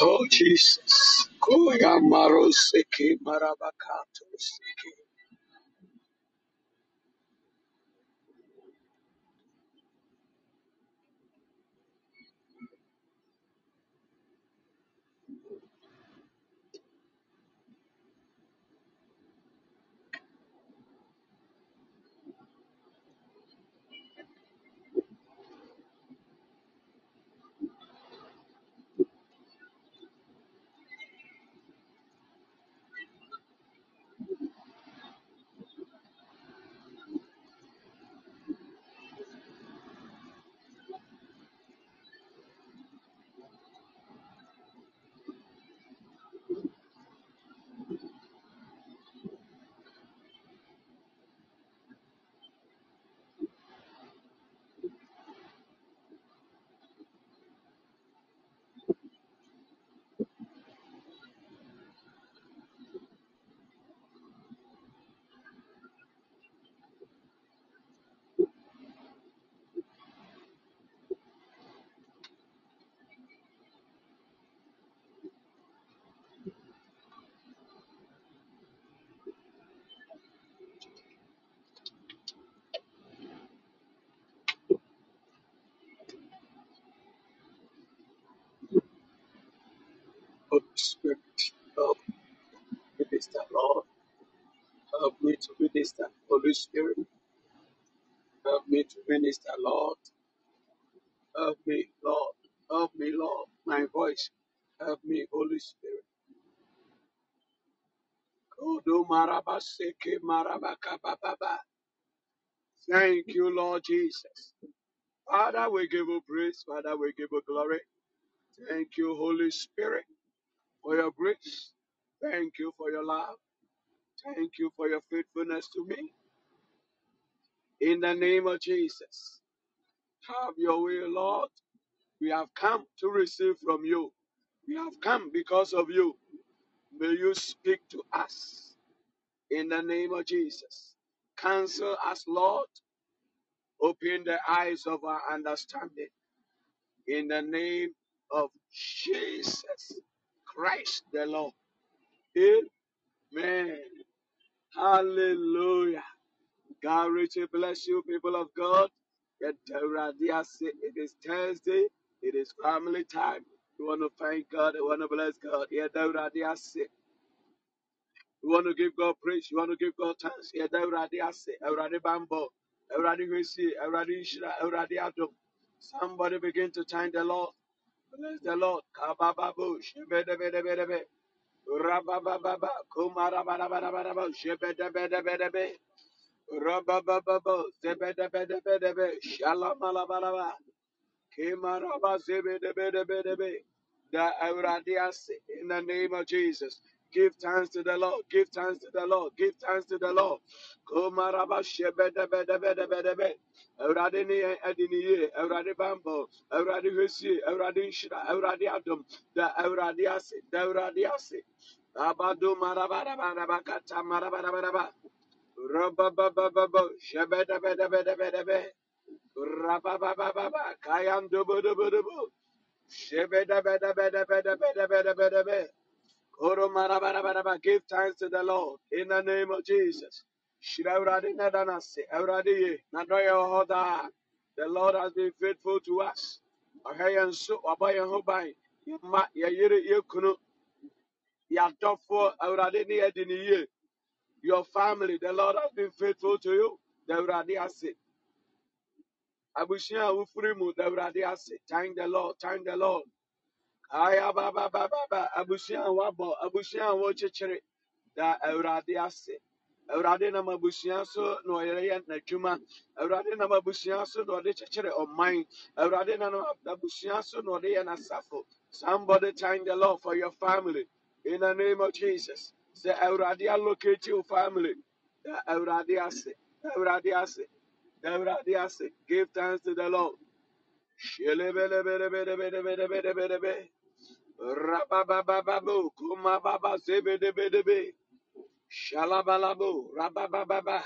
Oh Jesus. Kuya maroseke marabakato seke. Holy Spirit, me minister, Lord. Help me to minister. Holy Spirit, help me to minister, Lord. Help me, Lord. Help me, Lord. My voice. Help me, Holy Spirit. Thank you, Lord Jesus. Father, we give you praise. Father, we give you glory. Thank you, Holy Spirit, for your grace. Thank you for your love. Thank you for your faithfulness to me. In the name of Jesus, have your way, Lord. We have come to receive from you. We have come because of you. May you speak to us in the name of Jesus. Counsel us, Lord. Open the eyes of our understanding in the name of Jesus Christ the Lord. Amen. Hallelujah. God richly bless you, people of God. It is Thursday. It is family time. We want to thank God. We want to bless God. Say. We want to give God praise. You want to give God thanks. Yeah, ready. I say. Everybody bambo. Somebody begin to thank the Lord. Bless the Lord. Kabababu. Shebedebedebedebe. Rabababa. Kumarabarabarabarabar. Shebedebedebedebe. Rabababa, zebedebedebedebe, shalomalabalaba, kemaraba, zebedebedebedebe. The Euradias, in the name of Jesus. Give thanks to the Lord. Give thanks to the Lord. Give thanks to the Lord. Rababababa, kayandubudubudubu, shabadabadabadabadabadabe, Give thanks to the Lord in the name of Jesus. Shirauradi nadanase, auradi, nadoya hoda. The Lord has been faithful to us. Ahayanso, abayahobai, yama, yayiri, yekunu, yadofo, auradi ni ediniye. Your family, the Lord has been faithful to you. The Uradi ase. Abusha ufuri mu, the Uradi ase. Thank the Lord, thank the Lord. Aya ba ba ba ba ba. Abusha wabo, abusha wo chichere. The Uradi ase. Awurade nam abusua so na ɔyɛ n'adwuma. Awurade nam abusua so na ɔde kyekyere ɔman. Awurade nam abusua so na ɔde yɛ n'asafo. Somebody thank the Lord for your family. In the name of Jesus. Say Awurade your family. The Awurade ase. The Awurade ase. The Awurade ase. Give thanks to the Lord. Rababababu. Kumababa zebedebedebe. Shalabalabo, rabababa.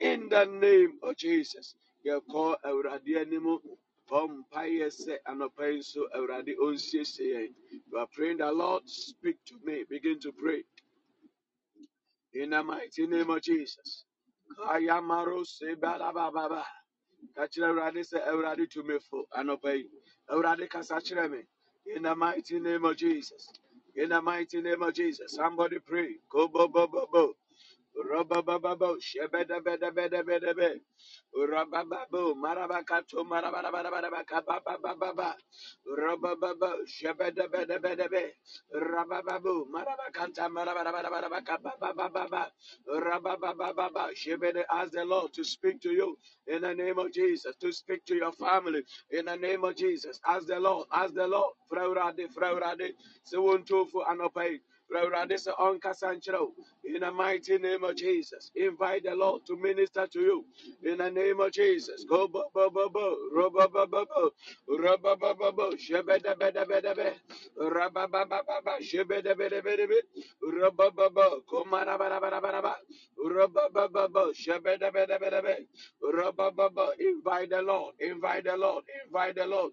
In the name of Jesus. You call Awurade animu. Pompire say anɔpa yi nso Awurade ɔnsiesie yɛn. You are praying the Lord speak to me. Begin to pray. In the mighty name of Jesus. Kayamaro se balababa. Ka kyerɛ Awurade sɛ Awurade tumi fo anɔpa yi. Awurade kasa me. In the mighty name of Jesus. In the mighty name of Jesus. Somebody pray. Go bo bo bo bo. Rabababo, shebedebedebedebedebe. Rabababo, marabakato, marabarabarabakababababa. Rabababo, shebedebedebedebe. Rabababo, marabakanta, marabarabarabakababababa. Rababababa, shebede. Ask the Lord to speak to you in the name of Jesus, to speak to your family in the name of Jesus. Ask the Lord, ask the Lord. Fraurade, fraurade, sewontofu anopai. Fraurade se onkasa nkyerɛ wo. In the mighty name of Jesus, invite the Lord to minister to you. In the name of Jesus, go bo bo bo bo, ro bo bo bo bo, ro bo bo bo bo, shebe de be de be de be, ra ba ba ba ba ba, shebe de be de be de be, ro bo bo bo, ko ra ba ra ba ra ba ra ba, ro bo bo bo bo, shebe de be de be de be, ro bo bo bo. Invite the Lord, invite the Lord, invite the Lord.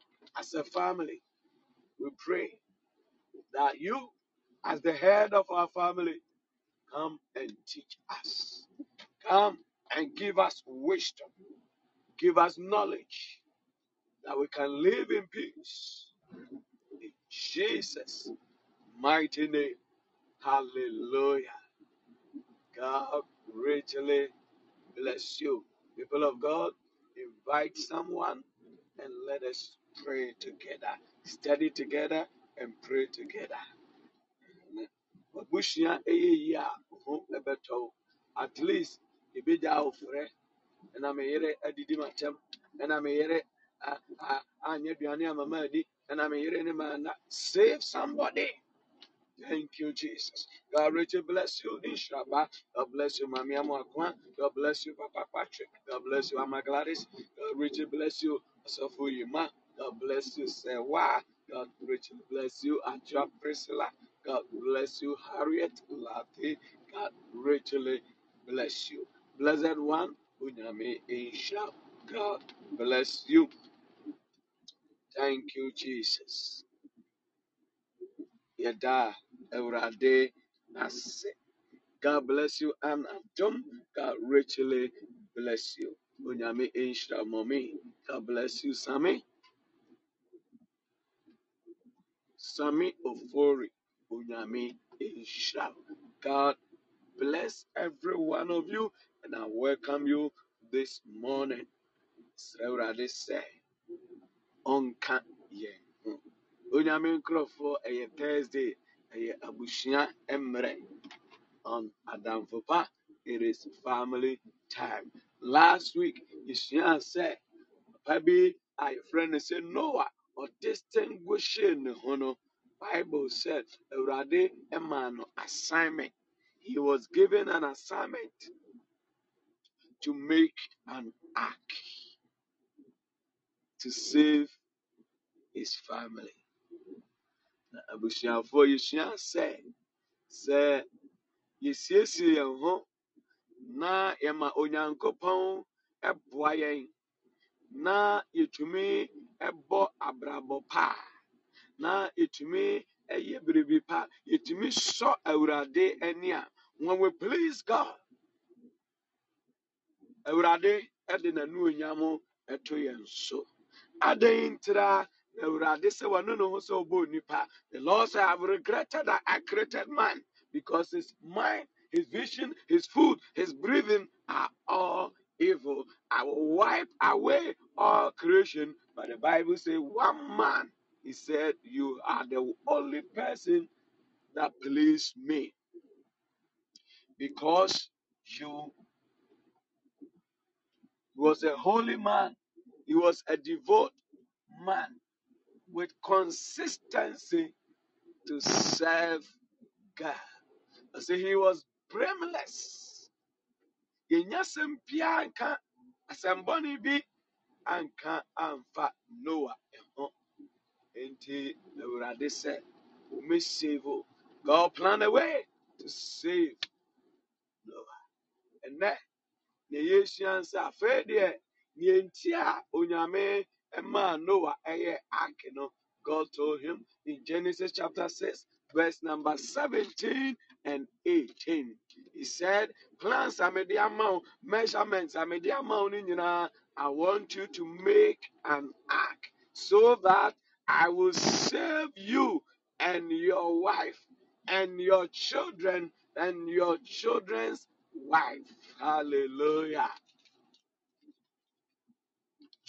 as a family. We pray that you, as the head of our family, come and teach us. Come and give us wisdom, give us knowledge that we can live in peace. In Jesus' mighty name. Hallelujah. God richly bless you. People of God, invite someone and let us pray together. Study together and pray together. Abusua ɛyɛ yie a ho ɛbɛtɔ. At least ebegya wo frɛ ɛna me yere adidi m'atɛm ɛna me yere a- a- anyɛ aduane a mama adi ɛna me yere ne save somebody Thank you, Jesus. God, Richard, bless you, Inshaba. God bless you, Mami Amakwa. God bless you, Papa Patrick. God bless you, Mama Gladys. God, Richard, bless you, Asafu Yuma. God bless you, Sewa. God, Richard, bless you, Aja Priscilla. God bless you, Harriet Lati. God, richly bless you. Blessed one, Unyame Insha. God bless you. Thank you, Jesus. Yada, Eurade, Nase. God bless you, and Tom. God richly bless you. Onyame Inshra Mommy. God bless you, Sammy. Sammy Ofori. Onyame Inshra. God bless every one of you, and I welcome you this morning. Srewrade say, Onka yen. ho. Onyame Thursday, ɛyɛ abusua mmerɛ. on Adamfopa. It is family time. Last week, Yeshua said, Pabi, I friend said Noah or distinguishing hono. Bible said, Rade Emano assignment. He was given an assignment to make an ark to save his family. Abusuafo Yeshua said, sɛ yɛsiesie yɛn ho na yɛma Onyankopɔn ɛboa yɛn na yɛtumi bɔ abrabɔ pa. A na yɛtumi yɛ biribi pa. Yɛtumi sɔ awurade ani a when we please god awurade de n'anuonyam to yɛn so. Adɛn ntira awurade sɛ wɔne ne ho sɛ ɔbɔ onipa? The lord said i have regretted that i created man because his mind his vision his food his breathing are all evil. I will wipe away all creation but the bible says one man he said you are the only person that please me because you was a holy man he was a devout man with consistency to serve God. I say he was blameless. Anka amfa Noah ho. Enti Awurade sɛ, "Mɛsave o." God plan a way to save Noah. Ɛnɛ na yɛsua nsa afei deɛ nea nti a onyame maa noah ɛyɛ ark no god told him in genesis chapter 6 verse number 17 and 18 he said plans a mede ama wo measurements a mede ama wo no nyinaa i want you to make an ark so that i will save you and your wife and your children and your children's wife. Hallelujah.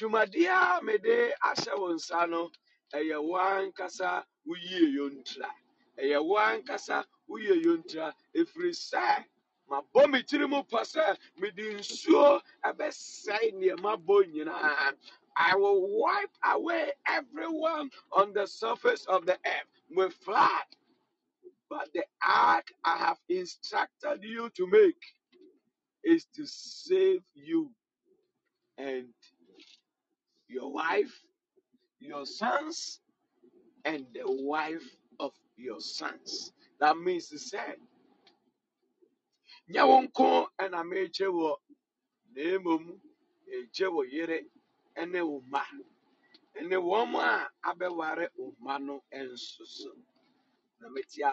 Dwumadie a mede ahyɛ wo nsa no ɛyɛ wo yontra ɛyɛ wo ankasa woyie yontra ɛfiri mabɔ me tiri mu pɔ sɛ nsuo nyinaa I will wipe away everyone on the surface of the earth with flood. But the ark I have instructed you to make is to save you and your wife, your sons, and the wife of your sons. That means to say, nyɛ wo nko ɛna merekye wɔ na mmom ekye wɔ yere ɛne wo mma ɛne a abɛware wo mma no. Na mete a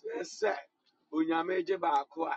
kyerɛ sɛ onyame gye baako a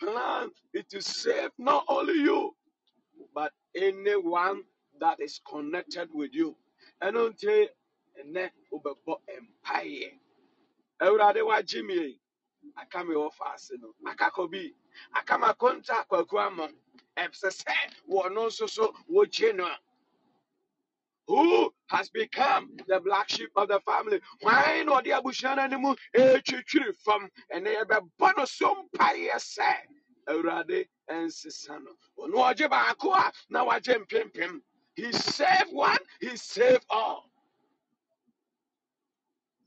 plan is to save not only you, but anyone that is connected with you. ɛno nti ɛnɛ wobɛbɔ mpaeɛ awurade wagye me yi, aka me wɔ faase no aka kɔ bi aka ma konta kwaku ama ɛsɛ sɛ wɔno nso so no a who has become the black sheep of the family. Hwan na ɔde abusua no anim ɛtwitwiri fam ɛnɛ yɛbɛbɔ no so mpaeɛ sɛ awurade ɛnsesa no ɔno ɔgye baako a na wagye mpempem he saved one he saved all.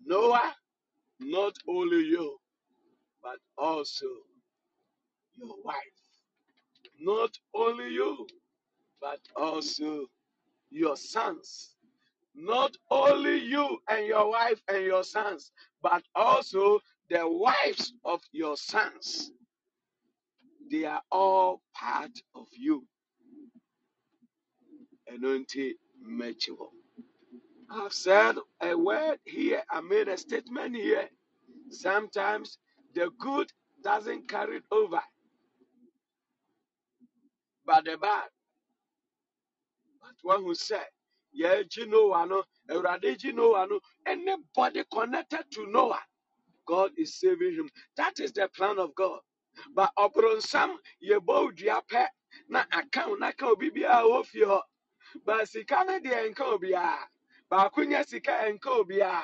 Noah not only you but also your wife. Not only you but also your sons not only you and your wife and your sons, but also the wives of your sons. They are all part of you. Anointed mutual. I've said a word here, I made a statement here. Sometimes the good doesn't carry over, but the bad. But one who said, Yeah, Noah, no, Erade Noah, no, anybody connected to Noah God is saving him. That is the plan of God. But ɔbronsam yɛbɔ dua pɛ na wo na aka obi biara ɔwɔ fie hɔ. But sika no deɛ nka obiara. Baako nyɛ sika nka obiara.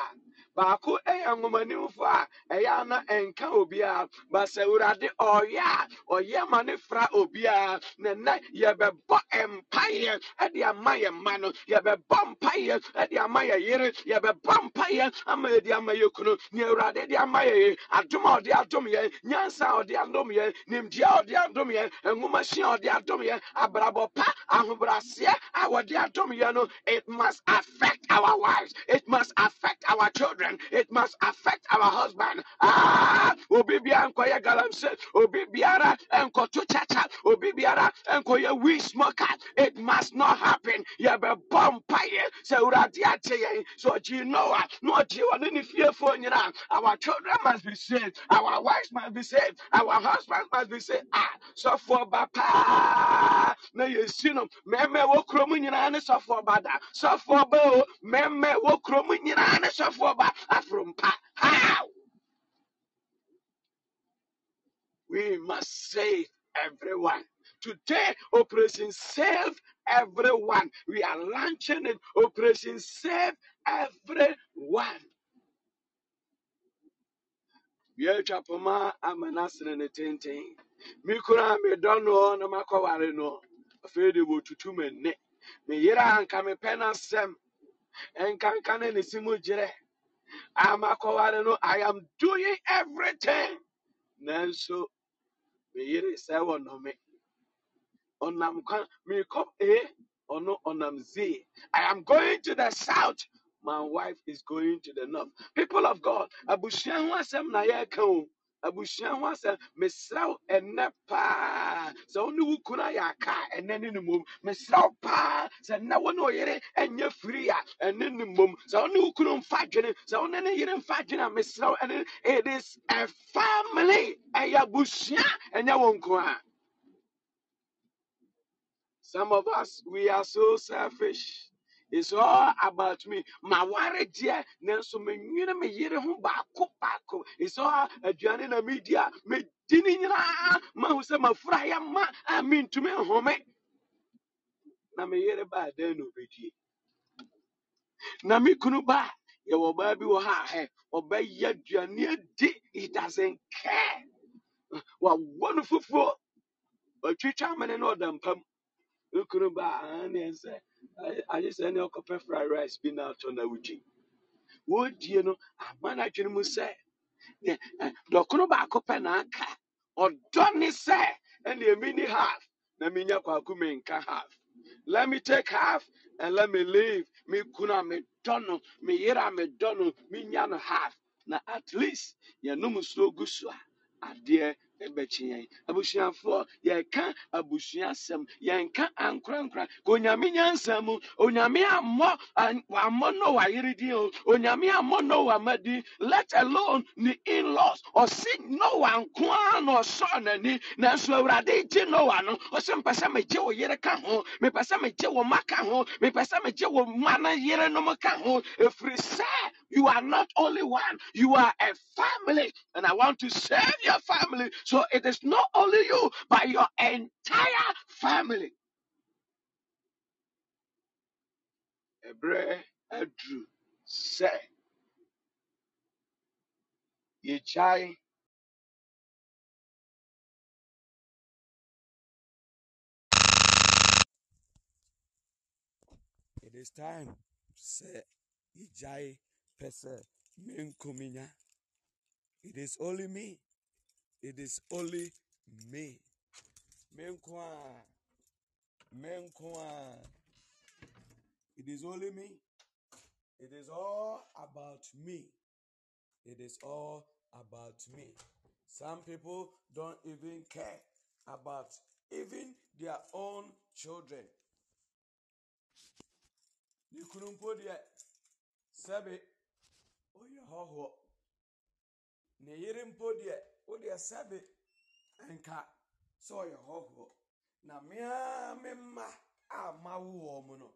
Baako yɛ ahomanimfo a ɛyɛ ana nka obiara. Sɛ Awurade ɔyɛ a ɔyɛ ma ne fra obiara. Na nnɛ yɛbɛbɔ mpaeɛ de ama yɛn mma no. Yɛbɛbɔ mpaeɛ de ama yɛn yere. Yɛbɛbɔ mpaeɛ ama yɛde ama yɛn kunu. Nea Awurade de ama yɛn yi, adom a ɔde adom yɛn, nyansa a ɔde adom yɛn, nimdeɛ a ɔde adom yɛn, nwomasi a ɔde adom yɛn, abrabɔ pa, ahobraseɛ a wɔde adom yɛn no, it must affect our wives. It must affect our children. It must affect our husband. Ah, obi biara nkɔyɛ galamsey, obi biara nkɔto kyakya, obi biara nkɔyɛ weed smoker. It must not happen. Yɛbɛbɔ mpaeɛ sɛ Awurade agye yɛn, sɛ ɔgye Noah, na ɔgye wɔne ne fiefoɔ. Our children must be saved. Our wives must be saved. Our husbands must be saved. Ah, sɔfoɔ ba paa na yɛsi no a ɛwɔ kurom nyinaa ne sɔfoɔ ba da sɔfoɔ ba o mɛmɛ wɔ kurom nyinaa ne aforo mpa how? We must save everyone. Today operation save everyone. We are launching it. Operation save everyone. Yɛatwa pɔma ama no asene ne tenten. Me kura medɔ no na makɔware no afei de wɔtutu m'ani me yere a anka mepɛ no asɛm ɛnkanka ne ne si mu gyerɛ i am doing everything. Nanso me yere sɛ wɔnɔ me. Ɔnam kwan merekɔ e ɔno ɔnam z i am going to the south. My wife is going to the north. People of god abusua ho asɛm na yɛreka abusua ho asɛm. Mesrɛ ɛnɛ paa. Sɛ wo wo kunu ayɛ aka a ɛnɛ ne ne mmom. Mesrɛ paa. Sɛ nnɛ wo ne wo ɛnyɛ firi a ɛne ne mmom. Sɛ wo wo kunu mfa dwene sɛ wo ne yere mfa dwene a mesrɛ wo ɛne it is a family. Ɛyɛ abusua ɛnyɛ wo nko a. Some of us we are so selfish it's all about me. Ma ware deɛ nanso menwene me yere ho baako baako. It's all aduane na medi a medi ne nyinaa. Mahu sɛ mafura yɛ ma a mentumi nhome. Na me yere baa dɛn na obɛdie na me kunu ba a yɛwɔ ɔbaa bi wɔ ha a hɛ ɔbɛyɛ aduane he doesn't care. Wawɔ no fufuo. Ɔtwitwa mene na ɔda mpam. Me kunu ba a ne sɛ agye sɛ ne ɔkɔpɛ fried rice bi na atɔ na wogye wodie no ama no adwene mu sɛ ne- ɛ, dɔkono baako pɛ na aka. Ɔdɔ ne sɛ ɛne emi ni half. Na menya kwaako menka half. Let me take half and let me leave. Me kuna me dɔ no me yere a me dɔ no menya no half. Na at least yɛnom nsuo gu so a adeɛ ɛbɛkye yɛn abusuafoɔ yɛka abusua yɛnka ankorankora. Ka onyame nyansa mu onyame ammɔ wammɔ no wayere din o. Onyame ammɔ no wama din let alone ne in-laws. Ɔse noa nko ara na ɔsɔɔ n'ani. Nanso awurade gye noa no. Ɔsɛ mpɛ sɛ megye wo yere ka ho. Mepɛ sɛ megye wo ma ka ho. Mepɛ sɛ megye wo ma no yerenom ka ho. Ɛfiri sɛ you are not only one you are a family. And i want to save your family so it is not only you but your entire family ɛberɛ aduru sɛ yɛgyae It is time sɛ yɛgyae pɛ sɛ menkominya. It is only me. It is only me. It is only me. It is all about me. It is all about me. Some people don't even care about even their own children. Ne kunu mpo deɛ sɛbe ɔyɛ hɔhoɔ. Ne yere mpo wodeɛ sɛbe nka sɛ ɔyɛ hɔhoɔ. Na mea me mma a mawo wɔn no,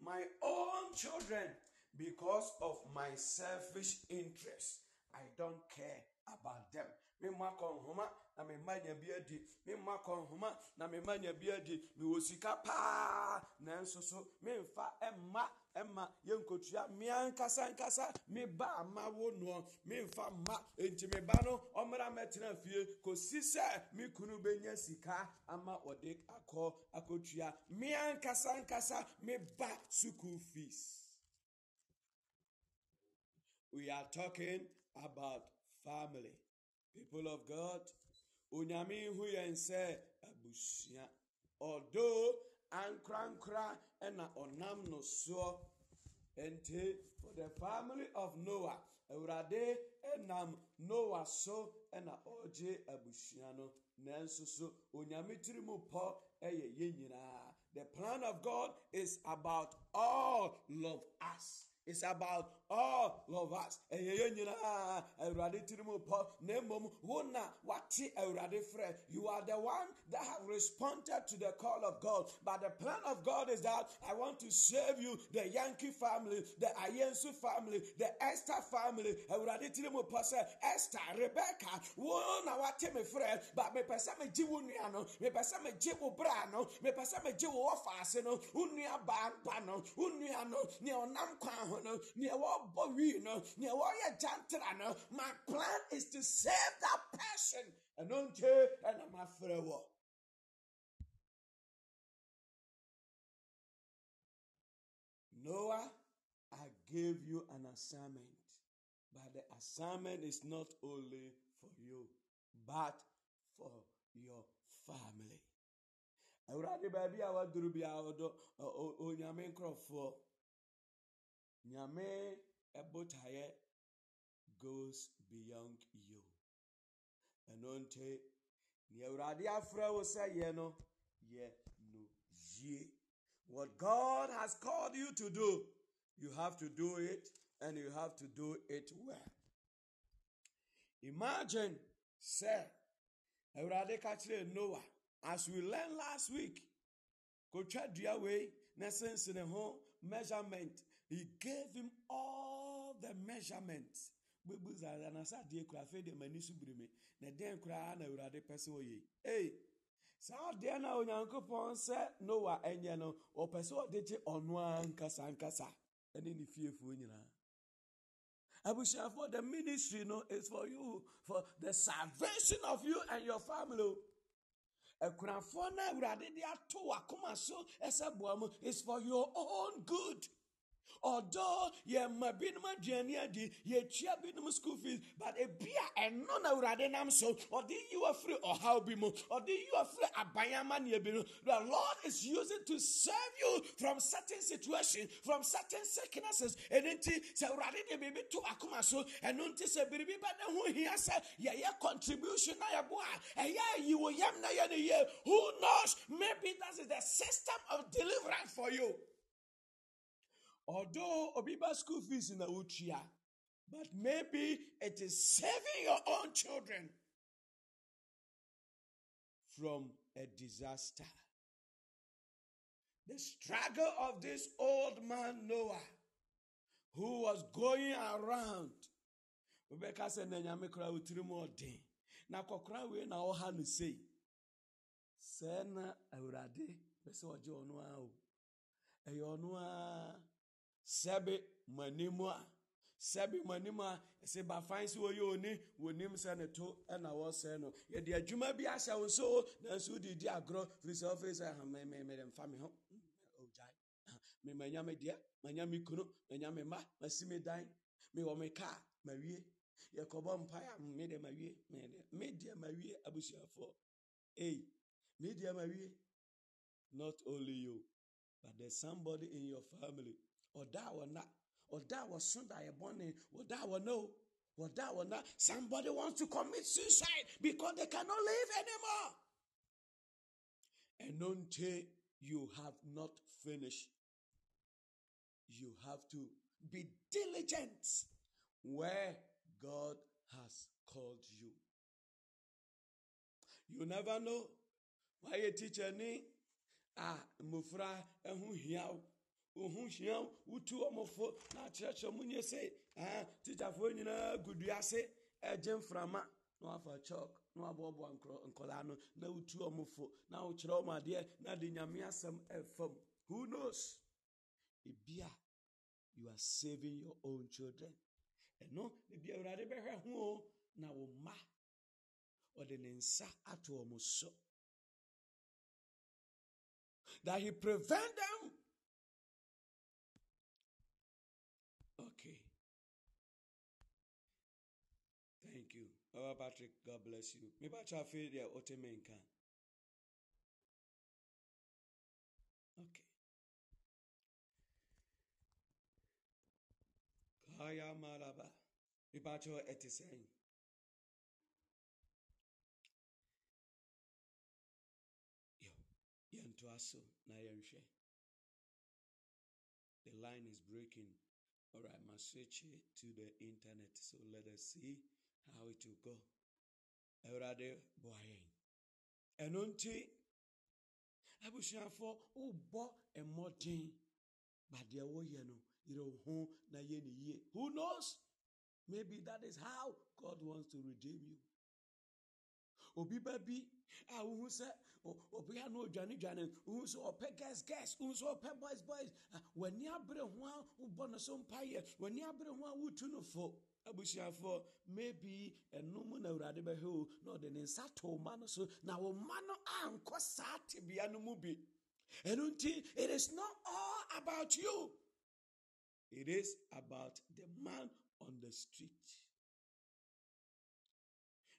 my own children, because of my selfish interest, I don't care about them. Me mma kɔ nhoma na me mma nya bi adi. Me mma kɔ nhoma na me mma nya bi adi. Mewɔ sika paa nanso so memfa mma ɛma yɛnkotua me ankasa nkasa me ba a mawo noɔ memfa mma enti me ba no ɔmmra mɛtena fie kɔsi sɛ me kunu bɛnya sika ama ɔde akɔ akɔtua me ankasa nkasa me ba school fees. We are talking about family. People of god onyame hu yɛn sɛ abusua although ankorankora ɛna ɔnam no soɔ. Nti for the family of noah awurade noah so ɔregye abusua no. Nanso so onyame tiri mu pɔ yɛn nyinaa. The plan of god is about all of us. It's about Oh, all eh, of us. Ɛyɛ yɛn nyinaa Awurade tiri mu pɔ na mmom. You are the one that have responded to the call of God. But the plan of God is that I want to save you, the Yankee family, the Ayensu family, the Esther family. Awurade tiri mu pɔ sɛ Esther, Rebecca, wo na wate me frɛ. But mepɛ sɛ megye wo nua no, mepɛ sɛ megye wo bra no, mepɛ sɛ megye wo wɔfaase no, wo nua baa mpa no, wo no, nea ɔnam kwan ho no, My plan is to save that person. Ɛno nkyɛ ɛna mafrɛ wɔ. Noah, I gave you an assignment, but the assignment is not only for you, but for your family. Awurade baabi a bi a nyame ɛbotaeɛ goes beyond you. Ɛno nti nea Awurade afrɛ wo sɛ yɛ no yɛ no yie. What God has called you to do, you have to do it and you have to do it well. Imagine, sir, Awurade ka kyerɛ Noah, as we learned last week, kotwa dua wei na sensene ho measurement. He gave him all the measurements. Bubu zara na sa deɛ kura afei deɛ m'ani so biri me. Na deɛ koraa na Awurade pɛ sɛ ɔyɛ. Hey, saa adeɛ na onyankopɔn sɛ noa ɛnyɛ no ɔpɛ sɛ ɔde gye ɔno ankasa ankasa. Ɛne ne fiefoɔ nyinaa. Abusuafoɔ the ministry no is for you for the salvation of you and your family ɛkunafoɔ na awurade de ato wakoma so ɛsɛ boa mu. Is for your own good Although ye ma binom aduane adi, yɛtua binom school fees, but ebi a ɛno na awurade nam so, ɔde yi afiri ɔhaw bi mu, ɔde yi afiri abayama ne bi. The Lord is using to save you from certain situations, from certain sicknesses. Ɛno nti sɛ awurade de biribi to akoma so, ɛno nti sɛ biribi ne ho hia sɛ yɛyɛ contribution na yɛbo a, ɛyɛ yi wɔ yam na yɛ ne yie. Who knows? Maybe that is the system of deliverance for you. Although Obiba school fees in the Uchia, but maybe it is saving your own children from a disaster. The struggle of this old man Noah, who was going around. Rebecca said, Nanyame kura utiri mu ɔden. Na kɔkora wei na ɔha no sei. Sɛ na Awurade ara o. Ɛyɛ ɔno ara sɛbe m'anim a sɛbe m'anim a ɛsɛ bafan sɛ wɔyɛ oni wɔnim sɛ to ɛna wɔsɛe no. Yɛde adwuma bi ahyɛ wo so nanso di agorɔ firi sɛ wofei sɛ mede mfa me ho. Ogyae. Manya me deɛ manya kunu manya me mma masi me dan mewɔ me kaa mawie yɛkɔbɔ mpae a mede mawie medeɛ mawie abusuafoɔ. Ei medeɛ mawie not only you but there's somebody in your family ɔda a wɔna ɔda a wɔso da yɛ bɔne ɔda a wɔna o ɔda a wɔna somebody wants to commit suicide because they cannot live anymore. And until you have not finished. You have to be diligent where God has called you. You never know. Why a teacher ni? Ah mufra ehu hiaw ohun hia wotu ɔmofo na akyerɛkyerɛ mu nye sɛ tikyafoɔ nyinaa gudu ase ɛgye mframa na wafa chalk na na wotu ɔmofo na wokyerɛ ɔmo na de nyame asɛm ɛfam. Who you are saving your own children. Ɛno ebi awurade bɛhwɛ ho o na wo mma ɔde ne nsa ato ɔmo so. That he prevent them Baba Patrick, God bless you. Try to feel there Otemenka. Okay. Kaya Malaba. I try to saying. Yo, yɛnto aso na yɛnhwɛ. The line is breaking. All right, my switch to the internet. So let us see how it will go. Awurade boa yɛn. Ɛno nti, abusuafo wobɔ mmɔden ba deɛ woyɛ no yerɛ ho na yɛ ne yie. Who knows? Maybe that is how God wants to redeem you. Obi ba bi a wohu sɛ obi a no odwane dwane wohu sɛ ɔpɛ gas gas wohu sɛ ɔpɛ boys boys w'ani abere ho a wobɔ no so mpayɛ w'ani abere ho a wotu no abusuafoɔ maybe ɛnom na awurade bɛhwɛ o na ɔde ne nsa to ma no so na wo ma no ankɔ saa tebea no mu bi. Ɛno nti it is not all about you. It is about the man on the street.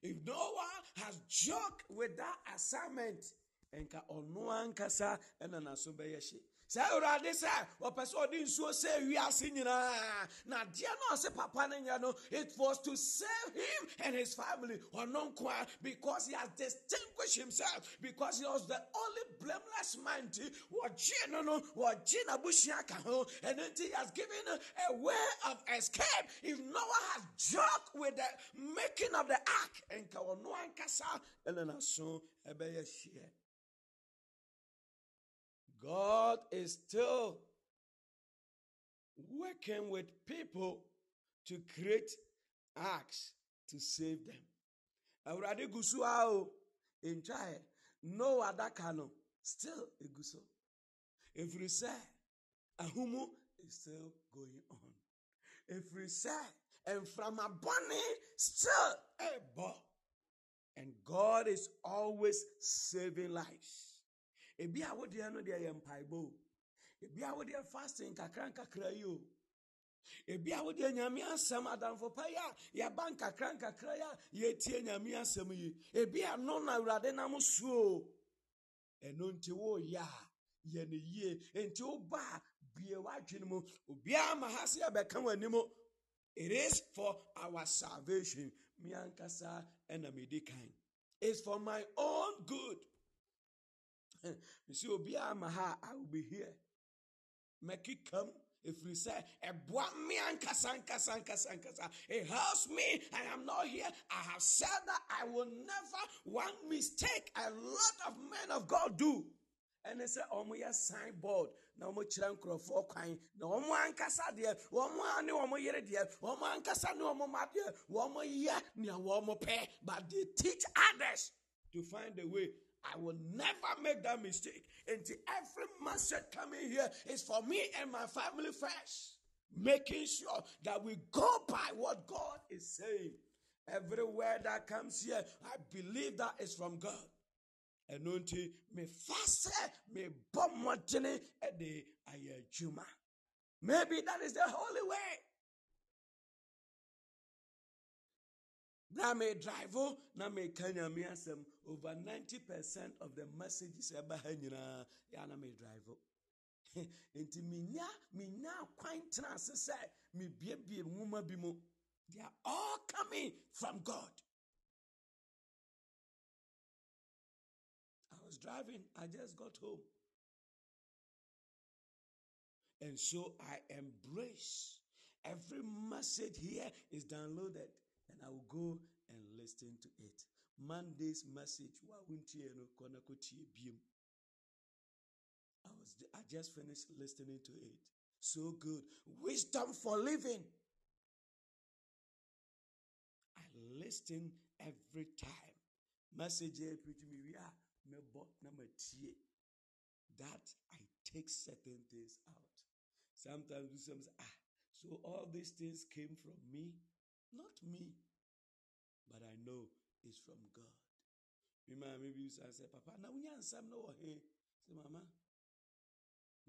If no one has joked with that assignment nka ɔno ankasa ɛna n'aso bɛyɛ hye sɛ awurade sɛ ɔpɛ sɛ ɔde nsuo sɛ wiase nyinaa na adeɛ no ɔsɛ papa no no it was to save him and his family. Ɔno nkoa because he has distinguished himself because he was the only blameless man nti wɔgye no no wɔgye n'abusua ka ho and nti he has given a way of escape. If noah has joked with the making of the ark nka ɔno ankasa ɛna n'aso ɛbɛyɛ hyeɛ God is still working with people to create acts to save them. Awurade gu so a o ntwae no other cano still egu so. Efiri sɛ ahumu is still going on. Efiri sɛ mframabɔne still a ɛbɔ. And God is always saving lives. Ebi a wodeɛ no deɛ yɛ mpaebɔ o. Ebi a wodeɛ fasting nkakra nkakra yi o. Ebi a wodeɛ nyame asɛm adamfo pa yi a yɛba nkakra nkakra yi a yɛtie nyame asɛm yi. Ebi a no na awurade nam so o. Ɛno nti woyɛ a yɛ ne yie. Nti woba a bie w'adwene mu. Obiara ma ha se yɛbɛka w'anim it is for our salvation. Me ankasa ɛna medi kan. It's for my own good. see obiara ma ha i will be here. Mɛkekam ɛfiri sɛ ɛboa me ankasa ankasa ankasa ankasa. It helps me i am not here. I have said that i will never one mistake a lot of men of god do. Ɛne sɛ ɔmo yɛ signboard. Na ɔmo kyerɛ nkurɔfoɔ kwan. Na ɔmo ankasa deɛ ɔmo ne ɔmo yere deɛ ɔmo ankasa ne ɔmo ma deɛ ɔmo yɛ nea ɔmo pɛ. But they teach others to find a way I will never make that mistake. Until every message coming here is for me and my family first. Making sure that we go by what God is saying. Every word that comes here, I believe that is from God. And me fast, me bomb at the. Maybe that is the holy way. na me drive na me ka nyame asɛm over 90% of the messages ɛba ha nyinaa yɛ na me drive nti menya menya kwan tena ase sɛ mebiebie nwoma bi mu. They are all coming from god. I was driving i just got home. And so i embrace every message here is downloaded and I will go and listen to it. Monday's message, I was I just finished listening to it. So good. Wisdom for living. I listen every time. Message preach me we are that I take certain things out. Sometimes we say, ah, so all these things came from me. Not me, but I know it's from God. Remember, maybe you say, Papa, now we some no hey. Say, Mama,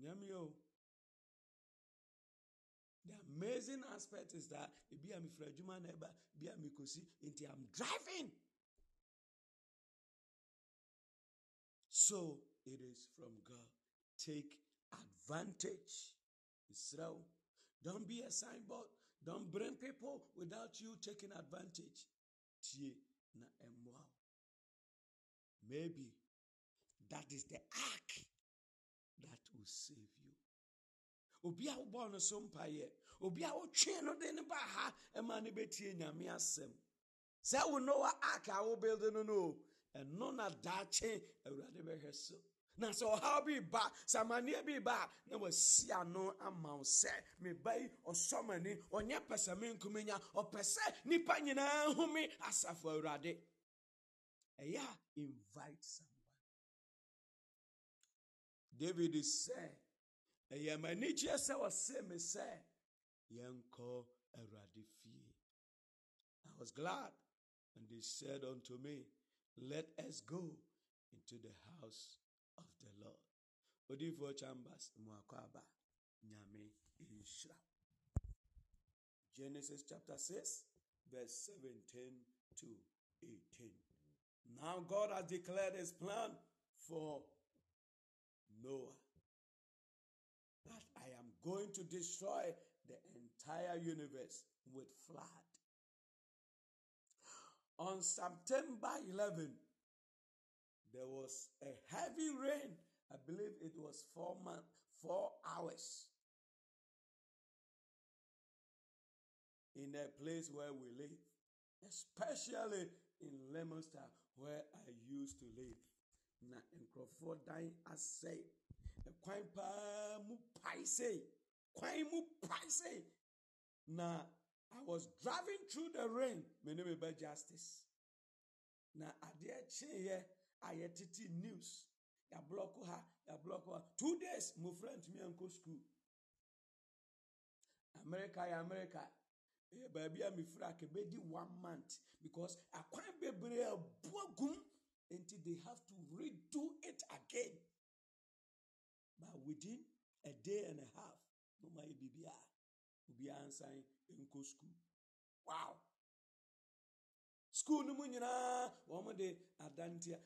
nyamio. The amazing aspect is that be a frajuma neighbor, be a mikosi, into I'm driving. So it is from God. Take advantage. Israel. Don't be a signboard. Don't bring people without you taking advantage. Tie na emwa. Maybe that is the ark that will save you. Obi a wobɔ no so mpaeɛ obi a wotwe no de ne ba ha ɛma ne bɛtie nyame asɛm sɛ wo noa ark a wo build no no ɛno na daakye awurade bɛhwɛ so na sɛ ɔhaw bi ba sɛ amanneɛ bi ba a na wasi ano ama wo sɛ me ba yi ɔsɔ m'ani ɔnyɛ pɛ sɛ menkum nya ɔpɛ sɛ nnipa nyinaa hu me asafo awurade. Ɛyɛ a invite someone. David sɛ ɛyɛ m'anigyeɛ sɛ ɔse me sɛ yɛnkɔ awurade fie. I was glad and they said unto me let us go into the house of the lord. Odiyifoɔ chambers mu akɔ aba nyame nhyira. Genesis chapter 6 verse 17 to 18 now god has declared his plan for noah that i am going to destroy the entire universe with flood. On September 11, there was a heavy rain. I believe it was four months, four hours in a place where we live, especially in Leominster, where I used to live. Na nkurɔfoɔ dan asɛe. Kwan paa mu paise. Kwan mu paise. Na I was driving through the rain. My name is Justice. Na adeɛ kyeeɛ a yɛtete news. Ya block ha, ya block ha. Two days, my friend me ankɔ school. America yɛ America. Ɛyɛ baabi a mefiri a kɛbɛdi one month because akwan bebree abu agum nti they have to redo it again. But within a day and a half, no ma yɛ biribiara. obiara nsan nkɔ school wow school no mu nyinaa wɔn de adanteɛ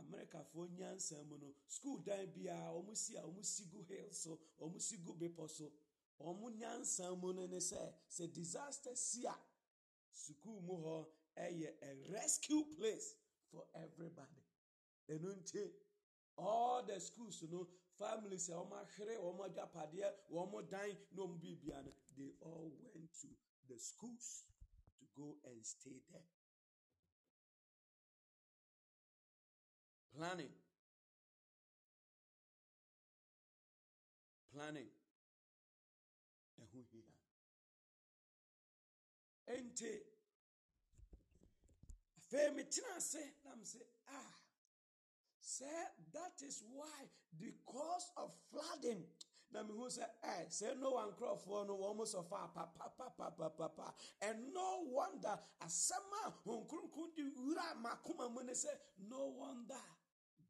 amerikafoɔ nyansa mu no school dan biara wɔn si a wɔn si gu hill so wɔn si gu bepɔ so wɔn nyansa mu no ne sɛ sɛ disaster si a school mu hɔ ɛyɛ a rescue place for everybody ɛnu nti all the schools no families a wɔn ahwere wɔn agyapadeɛ wɔn dan na wɔn biribia no they all went to the schools to go and stay there. Planning. Planning. Ɛho hia. Ente. Afei metena ase na m sɛ ah sɛ that is why cause of flooding na mehu sɛ ɛ sɛ noa nkurɔfoɔ no wɔn mo sɔfa papapapapapa and no wonder asɛm a wɔn kronkron de wura makoma mu ne sɛ no wonder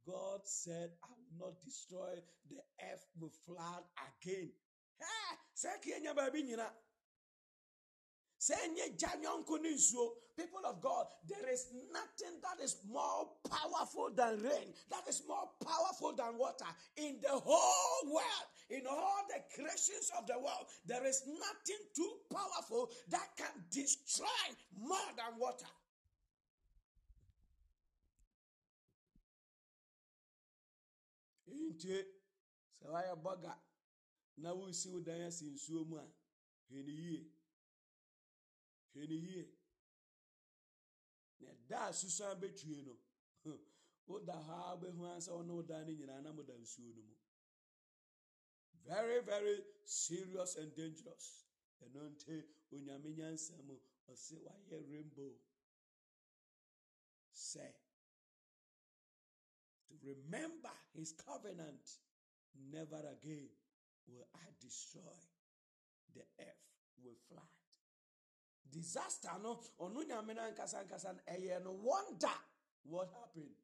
god said i will not destroy the earth with flood again. People of god there is nothing that is more powerful than rain that is more powerful than water. In the whole world in all the creations of the world there is nothing too powerful that can destroy more than water ntie sɛ wayɛ bɔga na wosi wo dan asi nsuo mu a hwɛ ne yie. Hwɛ ne yie. Na ɛda a susan bɛtue no woda hɔ a wobɛhu ansɛ wo ne wo dan no nyinaa na moda nsuo no mu. Very very serious and dangerous. Ɛno nti onyame nyansa mu ɔse wayɛ rainbow. Sɛ remember his covenant never again will i destroy the earth with flood. Disaster no? Ɔno nyame no ankasa ankasa no wonder what happened.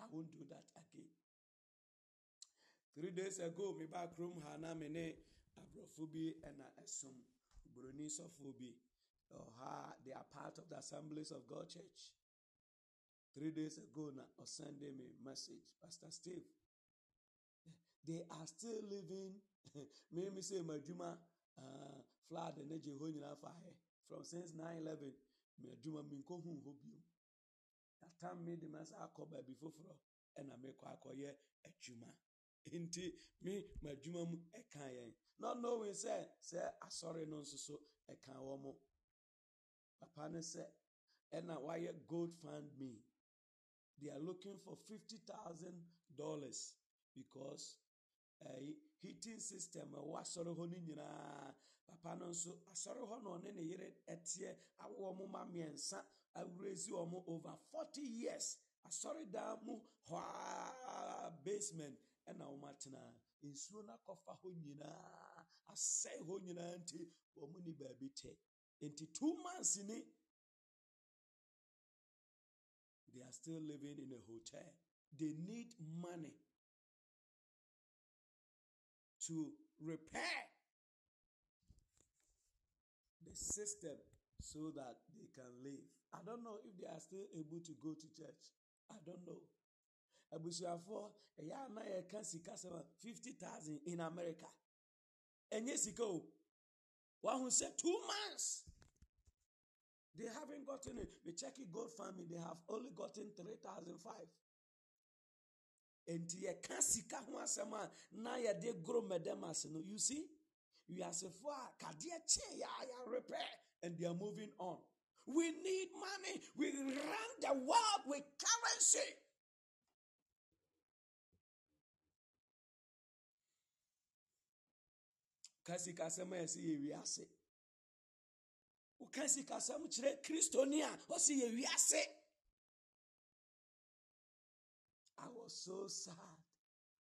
I won't do that again. Three days ago me ba kurom ha na me ne aborɔfo bi ɛna ɛsom. They are part of the assemblies of god church three days ago na ɔsende me message pastor steve. They are still living. Me me say madwuma uh, flood ne gye hɔ nyinaa fa ahɛ from since 9-11 me adwuma menkɔ hu hɔ biom. Natam me de ma sɛ akɔ baabi foforɔ ɛna mekɔ akɔyɛ adwuma. Nti me m'adwuma mu ɛka yɛn. Not knowing sɛ sɛ asɔre no nso so ɛka wɔn mo. Papa no sɛ ɛna wayɛ GoFundMe they are looking for fifty thousand dollars because uh, heating system ɛwɔ asɔre hɔ no nyinaa papa no nso asɔre hɔ na ɔne ne yere ɛteɛ awo wɔn ma mmiɛnsa awurezi wɔn over forty years. Asɔre dan mu hɔ aa basement ɛna wɔn atena nsuo no akɔfa hɔ nyinaa asɛe hɔ nyinaa nti wɔn ni baabi tɛ nti two months ni they are still living in a hotel they need money to repair the system so that they can live. I don't know if they are still able to go to church. I don't know. abusuafoɔ ɛyɛ ana yɛka sika sɛm fifty thousand in america ɛnyɛ sika o wahu sɛ two months they haven't gotten it. We check GoFundMe they have only gotten three thousand five. Nti yɛka sika ho asɛm a na yɛde goro mɛdɛm ase no you see? Wiasefoɔ a ah, kadeɛ kyee yɛ a yɛ repair. And they are moving on. We need money. We run the world with currency. Ka sikasɛm a yɛsɛ woka sikasɛm kyerɛ kristoni a ɔsɛ yɛ wiase i was so sad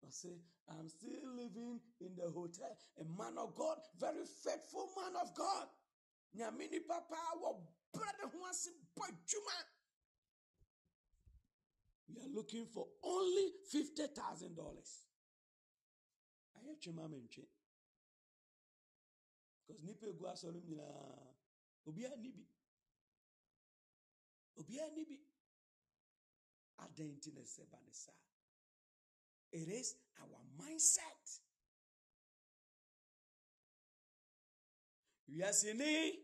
I say, I'm still living in the hotel. A man of God, very faithful man of God. Nyamini papa wo brother who wants juma. We are looking for only fifty thousand dollars. I hear chuma menche. Because nipa egu asɔre mu nyinaa obiara ni bi obiara ni bi adan ti na ɛsɛ ba ne saa. It is our mindset. Wiaseni,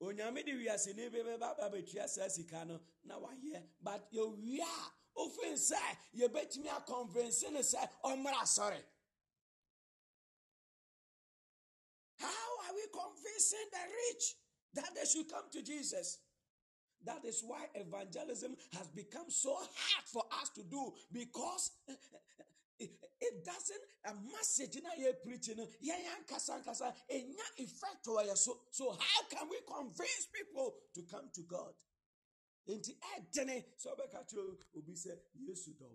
onyame de wiaseni bɛbɛ ba ba bɛtua saa sika no na wayɛ but yɛwie a ofin sɛ yɛbɛtumi akɔnfɛnsi no sɛ ɔmmra asɔre. How are we convincing the rich that they should come to Jesus? That is why evangelism has become so hard for us to do because it, it doesn't a message in a preaching yeah kasa kasa enya effect or so so how can we convince people to come to God nti eh, ɛdene sɛ ɔbɛka kyerɛ obi sɛ yesu dɔ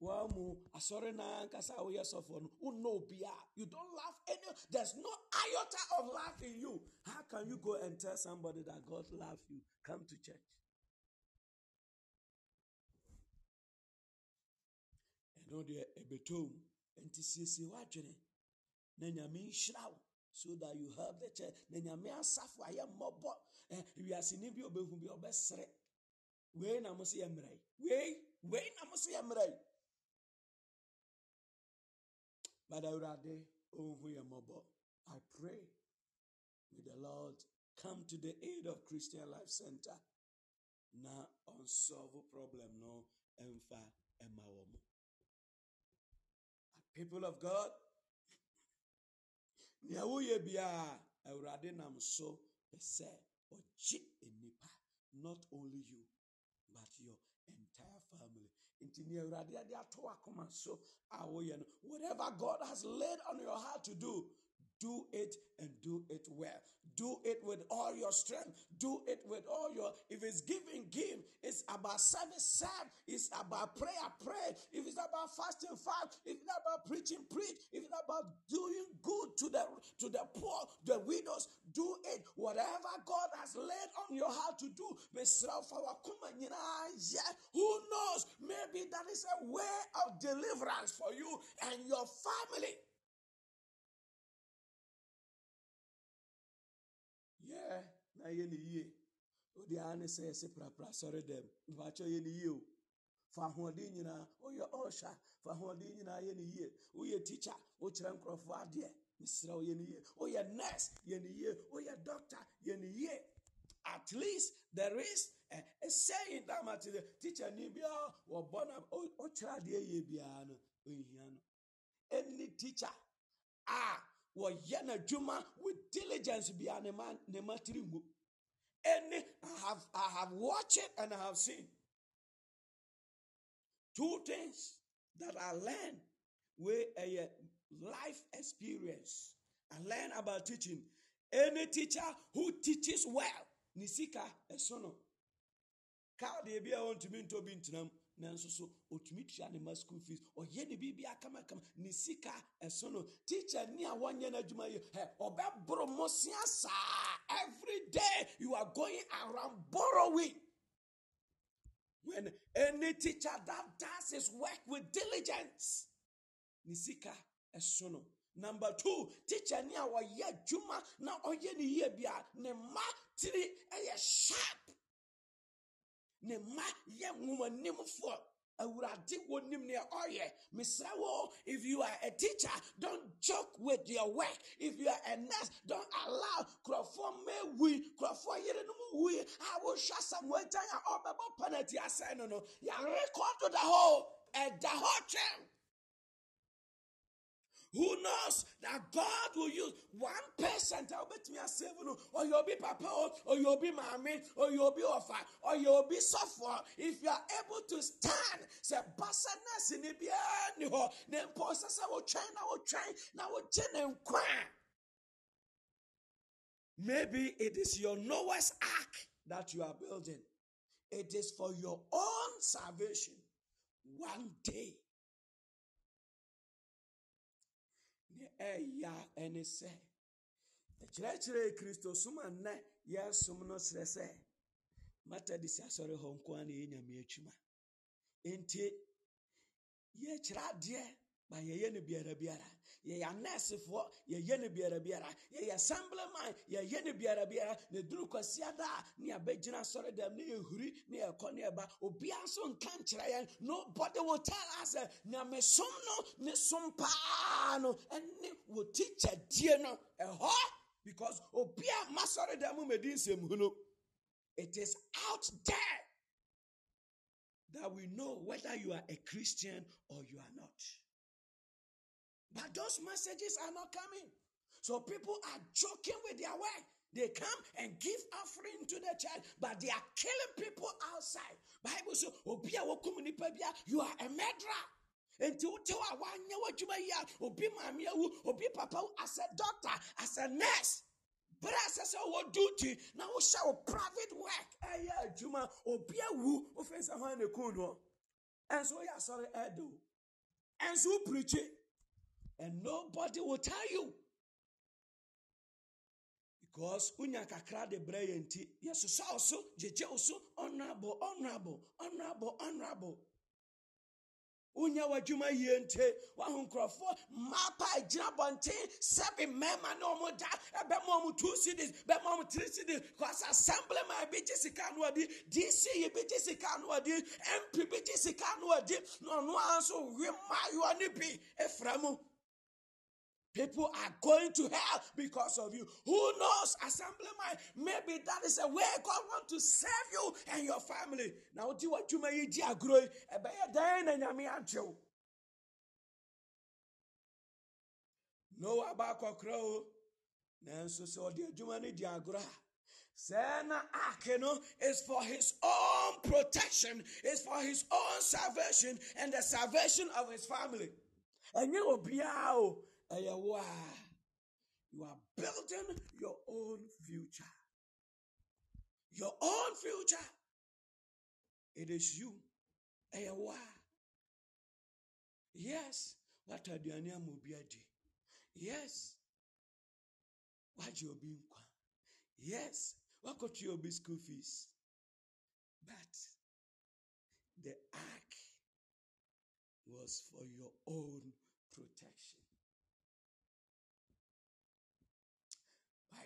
wɔn mu asɔre na nkasa a woyɛ sɔfo no wonna obi a you don't laugh any there's no iota of laugh in you. How can you go and tell somebody that God loves you? Come to church. Ɛno deɛ ɛbɛtom nti siesie w'adwene na nyame nhyira so that you help the church. Na nyame asafo ayɛ mmɔbɔ ɛ wiaseni bi ɔbɛhu bi ɔbɛsere. Wei na mo sɛ yɛ mmerɛ wei wei na mo sɛ yɛ mmerɛ yɛ mmɔbɔ i pray may the lord come to the aid of christian life center. Na unsolve problem no ɛmfa ɛma wɔ people of God, nea woyɛ biara awurade nam not only you but your entire family so whatever God has laid on your heart to do do it and do it well. Do it with all your strength. Do it with all your, if it's giving, give. It's about service, serve. It's about prayer, pray. If it's about fasting, fast. If it's about preaching, preach. If it's about doing good to the, to the poor, the widows, do it. Whatever God has laid on your heart to do. Who knows? Maybe that is a way of deliverance for you and your family. Yɛ ne yie odi a ne sɛ prapra sɔre dɛm mpakyɛ yɛ ne yie o. Fa ahoɔden nyinaa woyɛ ɔɔhya fa ahoɔden nyinaa yɛ ne yie woyɛ tikya wokyerɛ nkurɔfoɔ adeɛ mesrɛ wo yɛ ne yie woyɛ nurse yɛ ne yie woyɛ doctor at least there is a, saying that the teacher ni bi a wɔbɔ na ɔkyerɛ adeɛ yie biara no ɔnhia no any teacher a wɔyɛ n'adwuma with diligence bi a ne ma ne ma tiri any i have i have watched it and i have seen two things that i learned with a life experience. I learn about teaching. Any teacher who teaches well ne sika ɛso no kaadi a nanso so otumi tua ne ma school fees. Ɔyɛ ne biribi akamakama ne sika ɛso no teacher ni a wɔnyɛ n'adwuma yɛ ɛ ɔbɛboro mo sia saa. Every day you are going around borrowing. When any teacher that does his work with diligence ne sika ɛso no. Number two teacher ni a wɔyɛ adwuma na ɔyɛ ne yie bia ne ma tiri ɛyɛ sharp ne mma yɛ nwomanimfoɔ awurade wɔ nim nea ɔyɛ. Mesrɛ wo if you are a teacher don't joke with your work. If you are a nurse don't allow kurɔfoɔ mma wui kurɔfoɔ yerenom wui. A wohwɛ samoagyan a ɔbɛbɔ penalty asɛn no no yɛrekɔdo da hɔ. Ɛda hɔ twɛn who knows that God will use one person to obey me as no, or you'll be papa, or you'll be mommy, or you'll be offer, or you'll be suffer. If you are able to stand, say, Basanas in Ibiano, then Posasa will train, will train, now will chain and cry. Maybe it is your Noah's ark that you are building. It is for your own salvation. One day ɛya ɛne sɛ ɛkyerɛkyerɛ kristo som a nnɛ yɛsom no serɛ sɛ matadisi asɔre hɔ nko a na yɛ nyame atwuma enti yɛkyerɛ adeɛ ba yɛyɛ no biara biara yɛyɛ anɛɛsefoɔ yɛyɛ no biara biara yɛyɛ assemblyman. Yɛyɛ no biara biara na duru kwasiada a ne yɛbɛgyina asɔre dɛm ne yɛhuri ne yɛkɔ ne yɛba obiara nso nka nkyerɛ yɛn nobody will tell us sɛ nyamesom no ne som paa no. Ɛne wɔ tikyɛdie no. Ɛhɔ because obiara ma sɔre dɛm mɛdi nsɛmhu no. It is out there that we know whether you are a Christian or you are not. But those messages are not coming. So people are joking with their work. They come and give offering to the church, but they are killing people outside. Bible says, "Obia wokum nipa you are a murderer." Nti wote hɔ a wanyɛ w'adwuma yi a obi maame awu obi papa wu as a doctor as a nurse bere a sɛ wɔ duty na wohyɛ wo private work ɛyɛ adwuma obi awu wofɛ sɛ hwan ne kun no ɛnso woyɛ asɔre ɛdo ɛnso wo preachi and nobody will tell you. Because unya kakra de brɛ yɛn ti yɛsosɔ wo so gyegye wo so honorable honorable honorable honorable. Wonya w'adwuma yie nte waho nkurɔfoɔ mmaa pa gyina bɔnten sɛbi mmarima ne ɔmo da ɛbɛma ɔmo two cities bɛma ɔmo three cities. Cause assembly ma ebi gye sika no ɔdi dc yi bi gye sika no ɔdi mp bi gye sika no ɔdi na ɔno ara nso wi mmaayewa ne bi efra mu. People are going to hell because of you. Who knows? Assemblyman, maybe that is a way God wants to save you and your family. Now, do what you may do, grow. No abakɔ korɔ o nanso sɛ ɔde adwuma no di agorɔ a sɛ na ake no is for his own protection is for his own salvation and the salvation of his family ɛnyɛ obiara o ɛyɛ wo a you are building your own future. Your own future. It is you ɛyɛ wo a yes wata aduane ama obi adi? Yes wagye obi nkwa? Yes wakɔtua obi school fees? But the ark was for your own protection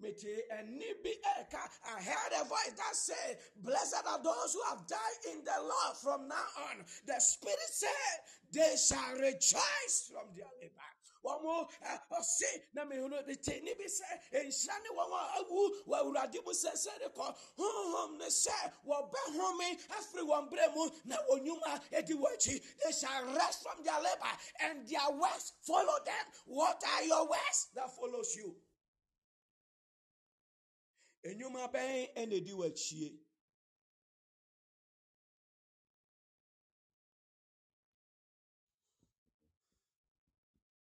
say, Mete enibi eka. I heard a voice that said, Blessed are those who have died in the Lord from now on. The Spirit said, They shall rejoice from their labor. wɔn mo ɔse na mehunu de te ne bi sɛ nhyira ne wɔn a awu wɔ awurade mu sɛ sɛ de kɔ honhom ne sɛ wɔbɛhome afiri wɔn berɛ mu na onyuma edi wɔn akyi they shall rest from their labor and their works follow them what are your works that follows you enyuma bɛn ɛna edi wɔn akyie.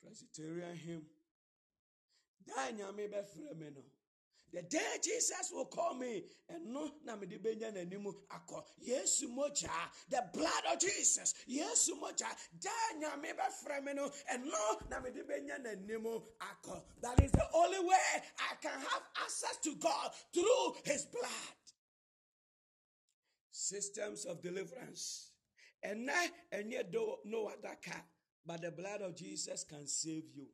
Presbyterian hymn. Da nyame bɛfrɛ me no. The day Jesus will call me, and no, na me de benya n'anim akɔ. Yesu mogya, the blood of Jesus. Yesu mogya, da nyame bɛfrɛ me no, and no, na me de benya n'anim akɔ. That is the only way I can have access to God through His blood. Systems of deliverance. And and yet, no other car, but the blood of Jesus can save you.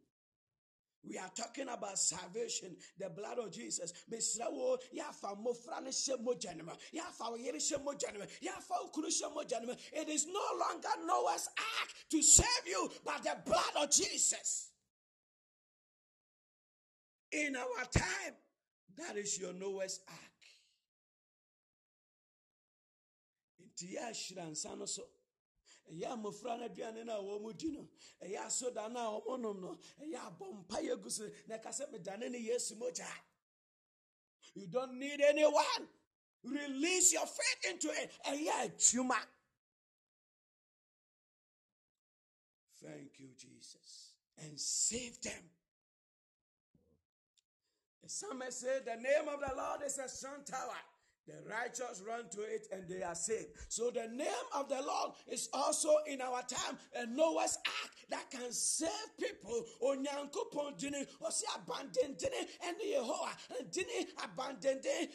We are talking about salvation, the blood of Jesus. Mesrawo, yafa mofra ne mogya no mu. Yafa wo yere mogya no mu. Yafa wo kunu hyɛ mogya no. It is no longer Noah's ark to save you, but the blood of Jesus. In our time, that is your Noah's ark. Nti yɛ ahyira nsa no so. No aduane no a mu di no ɛyɛ asoda no a no ɛyɛ abɔ mpa yɛ gu so na ɛka sɛ medane ne yesu mogya. You don't need anyone. Release your faith into it ɛyɛ adwuma. Thank you jesus. And save them. The psalmist said the name of the lord is a strong tower the righteous run to it and they are saved. So the name of the Lord is also in our time a Noah's ark that can save people. Onyankopon dini osi abandon dini and Yehovah dini abandon dini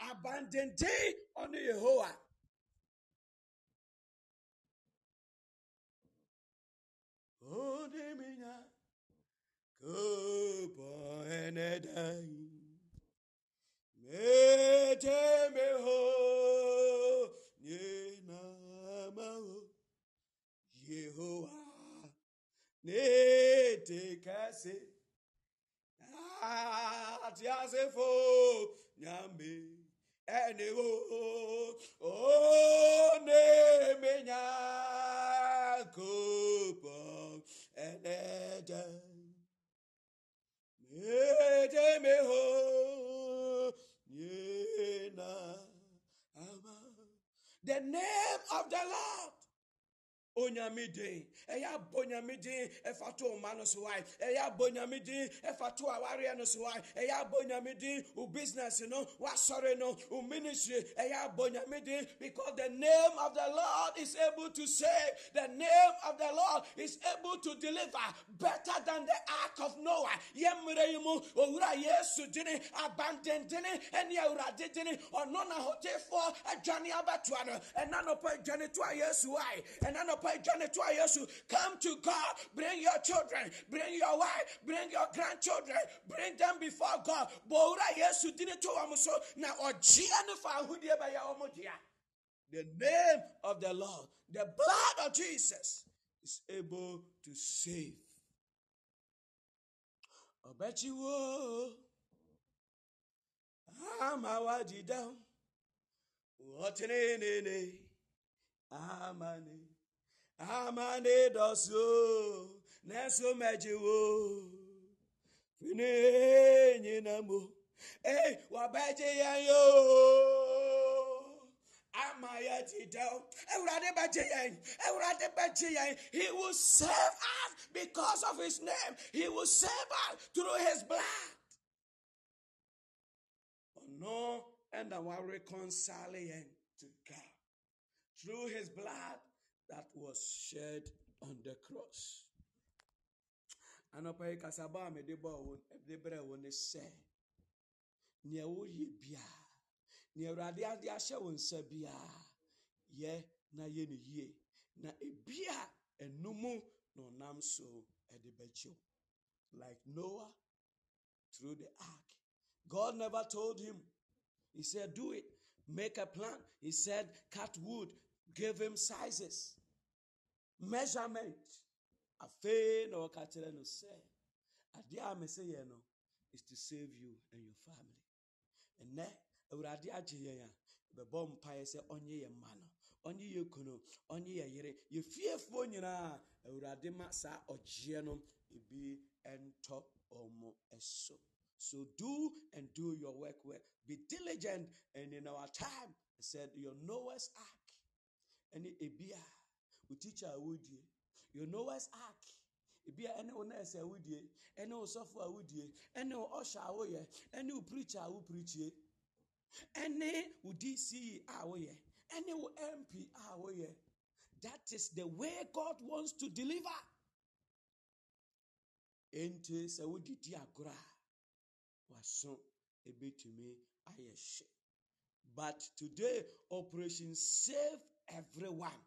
abandon dini on Yehovah. Diminya, kupo enedai. Metemeho Yenamao Yehovah Netekase Atiasefo Nyame Enewo O Nemenya the name of the Lord onyame din ɛyɛ abɔ nyame din ɛfa to ɔma no so wae ɛyɛ abɔ nyame awareɛ no so wae ɛyɛ abɔ nyame din wo business no wo ministry. Nyame din because the name of the lord is able to save. The name of the lord is able to deliver better than the ark of noah. Yɛmmerɛ yi mu owura yesu dini abandendene ɛne awurade dini ɔno na hotefoɔ adwane abɛtoa no. Ɛna nɔpɔ adwane to yesu wae ɛna Come to God. Bring your children. Bring your wife. Bring your grandchildren. Bring them before God. Yesu na The name of the Lord, the blood of Jesus is able to save. Ọbẹ̀chiwo, amawaji down, wọ́tí amani. Amane dọsụ na-eso mejiwo. Fini nyina mo. Ee wabeje ya yo. Ama ya ti dẹ o ewurade bẹjẹ yẹn ewurade bẹjẹ yẹn he will save us because of his name. He will save us through his blood. Ọ̀nà ẹ̀nà wa reconcile to God. Through his blood that was shed on the cross. anɔpa yi kasaba a mede bɔ wo de brɛ wo ne sɛ nea woyɛ biara nea awurade ade ahyɛ wo nsa biara yɛ na yɛ ne yie na ebia ɛnumu na ɔnam so ɛde bɛkyew like noah through the ark. God never told him. He said, Do it. Make a plan. He said, Cut wood. Give him sizes, measurement. Afei na ɔka kyerɛ no sɛ, adeɛ a mese yɛ no is to save you and your family. Ɛnɛ, Awurade agye yɛn a, bɛbɔ mpaeɛ sɛ ɔnye yɛn mma no, ɔnye yɛ kunu, ɔnye yɛ yere, yɛ fiefoɔ nyinaa, Awurade ma saa ɔgyeɛ no ebi ɛntɔ ɔmo ɛso. So do and do your work well. Be diligent. And in our time, said, your Noah's Ark. And ebia, we teacher would you. Your Noah's Ark. Ebia, any one else would you. Any software would you. Any usher would you. Any preacher would preach you. Any would DC would you. Any MP would you. That is the way God wants to deliver. Ente sɛ wodidi agorɔ a waso ebetumi ayɛ hye but today operation save everyone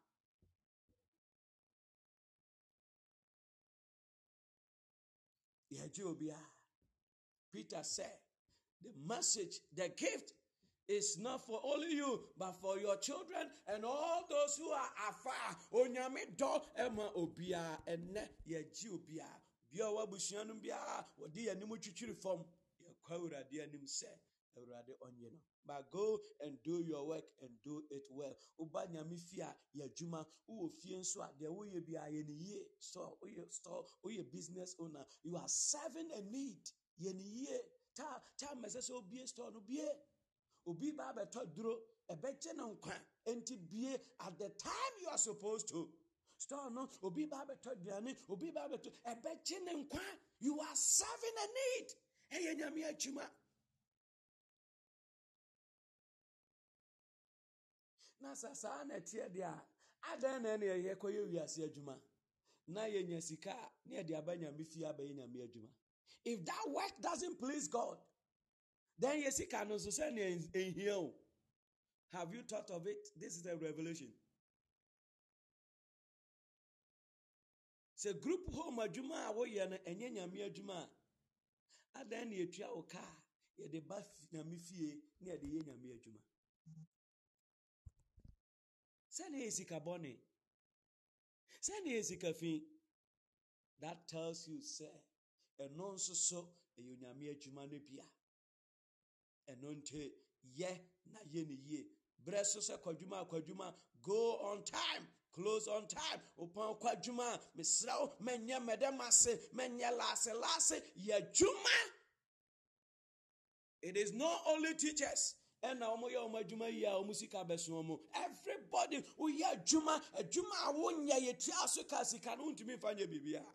obiara ah. peter said the message the gift is not for only you but for your children and all those who are afar. Onyame dɔ ɛma obiara ɛnɛ yɛgye obiara ah. bia ɔwɔ abusua no biara wɔde yɛn anim twitwiri fam yɛkɔ awurade anim sɛ awurade ɔnyɛ no. But go and do your work and do it well. Woba nyame fie a yɛ adwuma. Wowɔ fie nso a deɛ woyɛ biara yɛ ne yie. Store woyɛ store woyɛ business owner. You are serving a need. Yɛ ne yie. Ta time ɛsɛ sɛ obie store no bie. Obi ba abɛtɔ duro ɛbɛgye ne nkwa. Enti bie at the time you are supposed to. Store no obi ba abɛtɔ aduane obi ba abɛtɔ ɛbɛgye ne nkwa. You are serving a need. Ɛyɛ nyame adwuma na sɛ saa na ɛteɛ deɛ a adan na ɛna yɛyɛ kɔyɛ wiase adwuma. Na yɛnya sika a na yɛde aba nyame fie abɛyɛ nyame adwuma. If that work doesn't please god then yɛ sika no nso sɛnea ɛhia o. Have you thought of it? This is a revelation. Sɛ group home adwuma a woyɛ no ɛnyɛ nyame adwuma a adan na yɛtua wo kaa yɛde ba nyame fie na yɛde yɛ nyame adwuma. Sika bɔne sɛnea yɛ sika fi that tells you sir, ɛno nso so ɛyɛ onyame adwuma no bia. Ɛno nti yɛ na yɛ ne yie berɛ so sɛ kwadwuma a go on time close on time. Wopɔn kɔ adwuma a mesrɛ wo mɛnyɛ mɛdɛm ase mɛnyɛ laase laase yɛ adwuma. It is not only teachers ɛna wɔn yɛ wɔn adwuma a wɔn sika wɔn everybody woyɛ adwuma adwuma a wonyɛ yɛ tia so ka sika no ntumi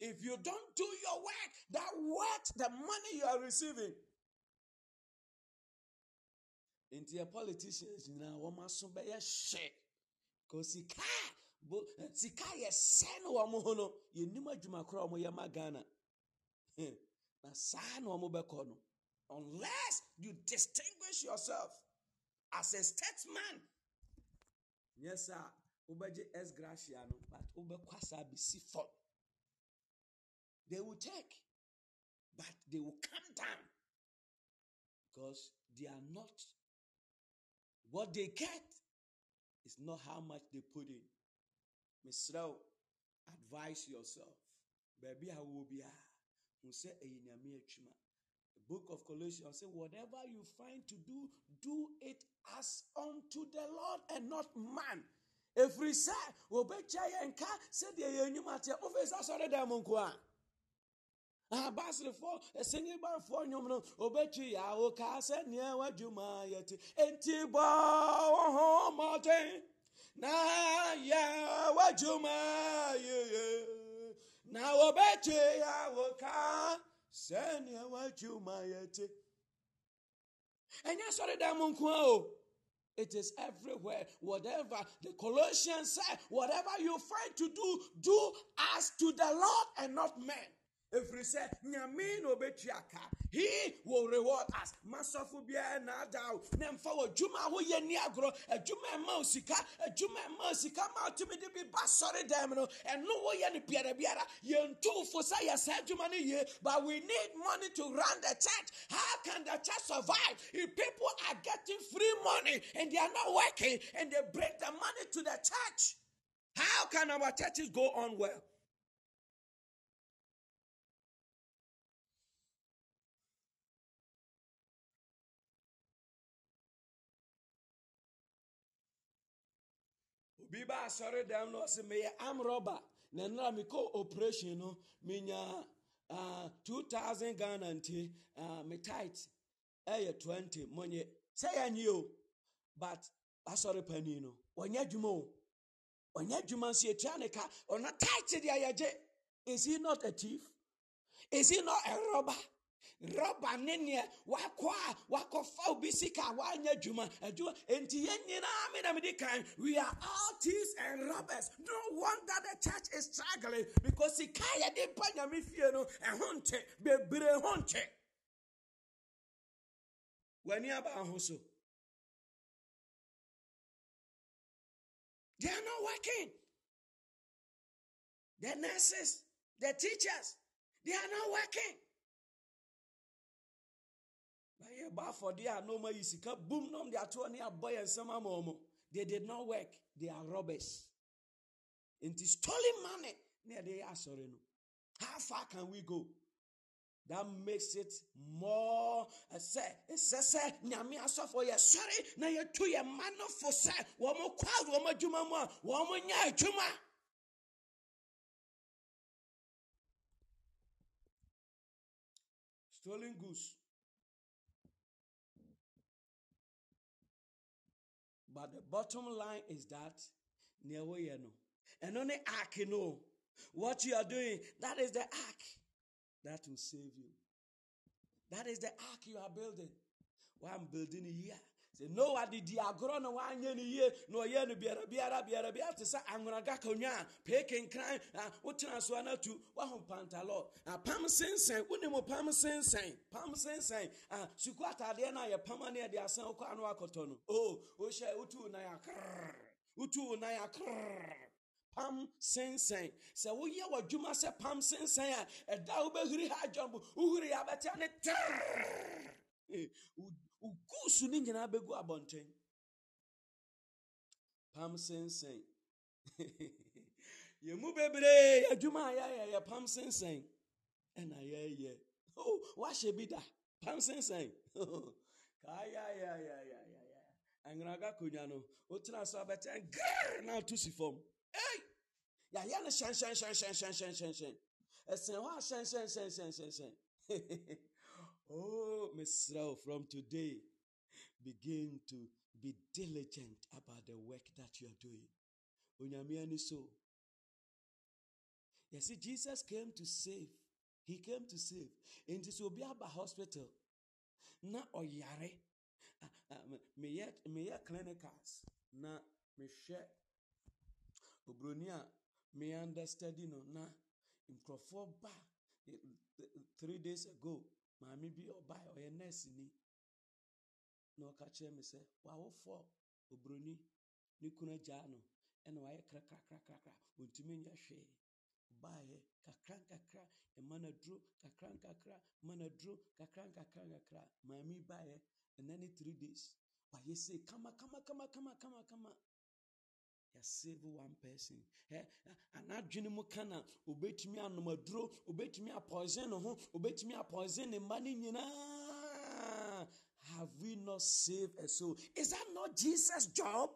if you don't do your work that work the money you are receiving. Nti yɛ politicians nyinaa wɔn aso bɛyɛ hyɛ ko sika bo sika yɛ sɛ no wɔn ho no yɛnim adwuma korɔ yɛ na saa na wɔn unless you distinguish yourself as a statesman. Yes sir. Wobɛgye s. Gracia no but wobɛkɔ asa abɛsi fam they will take but they will come down because they are not what they get is not how much they put in. Mesrɛ wo advise yourself. Baabi a wowɔ biara hu sɛ book of colossians say whatever you find to do do it as unto the lord and not man. Sɛ wɔbɛkyia yɛn ka sɛdeɛ yɛn nnwuma teɛ wofei sɛ asɔre dɛ mo nko a abaserefoɔ ɛsɛnyebanfoɔ nnwom no obɛtwi yɛ awoka sɛ nea w'adwuma yɛte enti bɔ wo ho mmɔden na yɛ w'adwuma yeye na wɔbɛtwi sɛ nea w'adwuma yɛte ɛnyɛ sɔre dɛ mo nko a o It is everywhere. Whatever the Colossians said, whatever you find to do, do as to the Lord and not men. Ɛfiri sɛ nyame na ɔbɛtua ka he will reward us. Masɔfo biara na ada wo. Na mfa wɔ adwuma a woyɛ ni agorɔ. Adwuma ɛma wo sika adwuma ɛma wo sika ma wotumi de bi ba sɔre no ɛno woyɛ no biara biara. Yɛntufo sɛ yɛ saa adwuma yie but we need money to run the church. How can the church survive if people are getting free money and they are not working and they bring the money to the church? How can our churches go on well ba asɔre dɛm no ɔsɛ meyɛ am rɔba na nnara mekɔ operation no menya uh, 2000 ghana nti uh, me tight ɛyɛ 20 mɔnyɛ sɛ yɛnye o but asɔre pani no ɔnyɛ adwuma o. Ɔnyɛ adwuma nso yɛtua ne ka ɔno tight deɛ yɛgye. Is he not a thief? Is he not a robber rɔba ne neɛ wakɔ a wakɔfa obi sika a wanyɛ adwuma adwuma enti yɛn nyinaa me na mede kan we are all thieves and robbers. No wonder the church is struggling because sika yɛde ba nyame fie no ɛho nte bebree ho nte w'ani aba ho so they are not working. The nurses the teachers they are not working na a na ɔma yi sika boom na ɔmde ato ne abɔ yɛn nsɛm ama ɔmo they did not work. They are robbers. Nti stolen money. Na yɛde yɛ asɔre no. How far can we go? That makes it more ɛsɛ ɛsɛ sɛ nyame asɔfo yɛsɔre na yɛtu yɛn mma no fo sɛ wɔn kɔ a wɔn adwuma mu a wɔn nya adwuma stolen goods But the bottom line is that. And only ark you know what you are doing. That is the ark that will save you. That is the ark you are building. Why I'm building here. Say no, I did the agro no one year. No biara biara biara biara. To say I'm gonna ga konya peking cry what transwana to? Wahom pantalo a pam sensen unimo pam sensen pam sensen a sukwata de na ye pam na de asan ko anu akoto no oh o she utu na ya krrr utu na ya krrr pam sensen sɛ woyɛ w'adwuma sɛ pam sensen a ɛda wobɛhuri ha adwambo wohuri yɛ abɛtea ne trrr eh, ugusu ne nyinaa bɛgu abɔnten pam sensɛn yɛn mu bebree adwuma a yɛayɛ yɛ pam sensɛn ɛna yɛyɛ oh wahyɛ bi da pam sensɛn kaayayayayaya anweraga konwa no wotena so abɛtɛn grrr na ato si fam ei yɛayɛ no hyɛnhyɛnhyɛnhyɛnhyɛnhyɛnhyɛn ɛsɛn hɔ a hyɛnhyɛnhyɛnhyɛnhyɛnhyɛn Oh, Miss from today, begin to be diligent about the work that you are doing. Onyamiani so. You see, Jesus came to save. He came to save. In this will be hospital. Na oyare. Ah, ah, me yet me yet clinicals. Na me share. Obroni me understudy no na nkrɔfoɔ ba eh, eh, three days ago maame bi ɔbaa ɔyɛ nurse ni na ɔka kyerɛ me sɛ wawofoɔ obroni ne kunu agyaa no ɛna wayɛ krakrakrakrakra ɔntumi nyɛ hwee. Ɔbaayɛ kakra nkakra ɛma no aduro kakra nkakra ma no aduro kakra nkakra nkakra. Maame baayɛ ɛna ne three days. Wayɛ sei kama kama kama kama kama kama yɛsave one person. Eh? Ɛ anadwene mu ka na uh, obetumi anom aduro obetumi apɔisen ne ho obetumi apɔisen ne mma ne nyinaa have we not saved a soul? Is that not jesus job?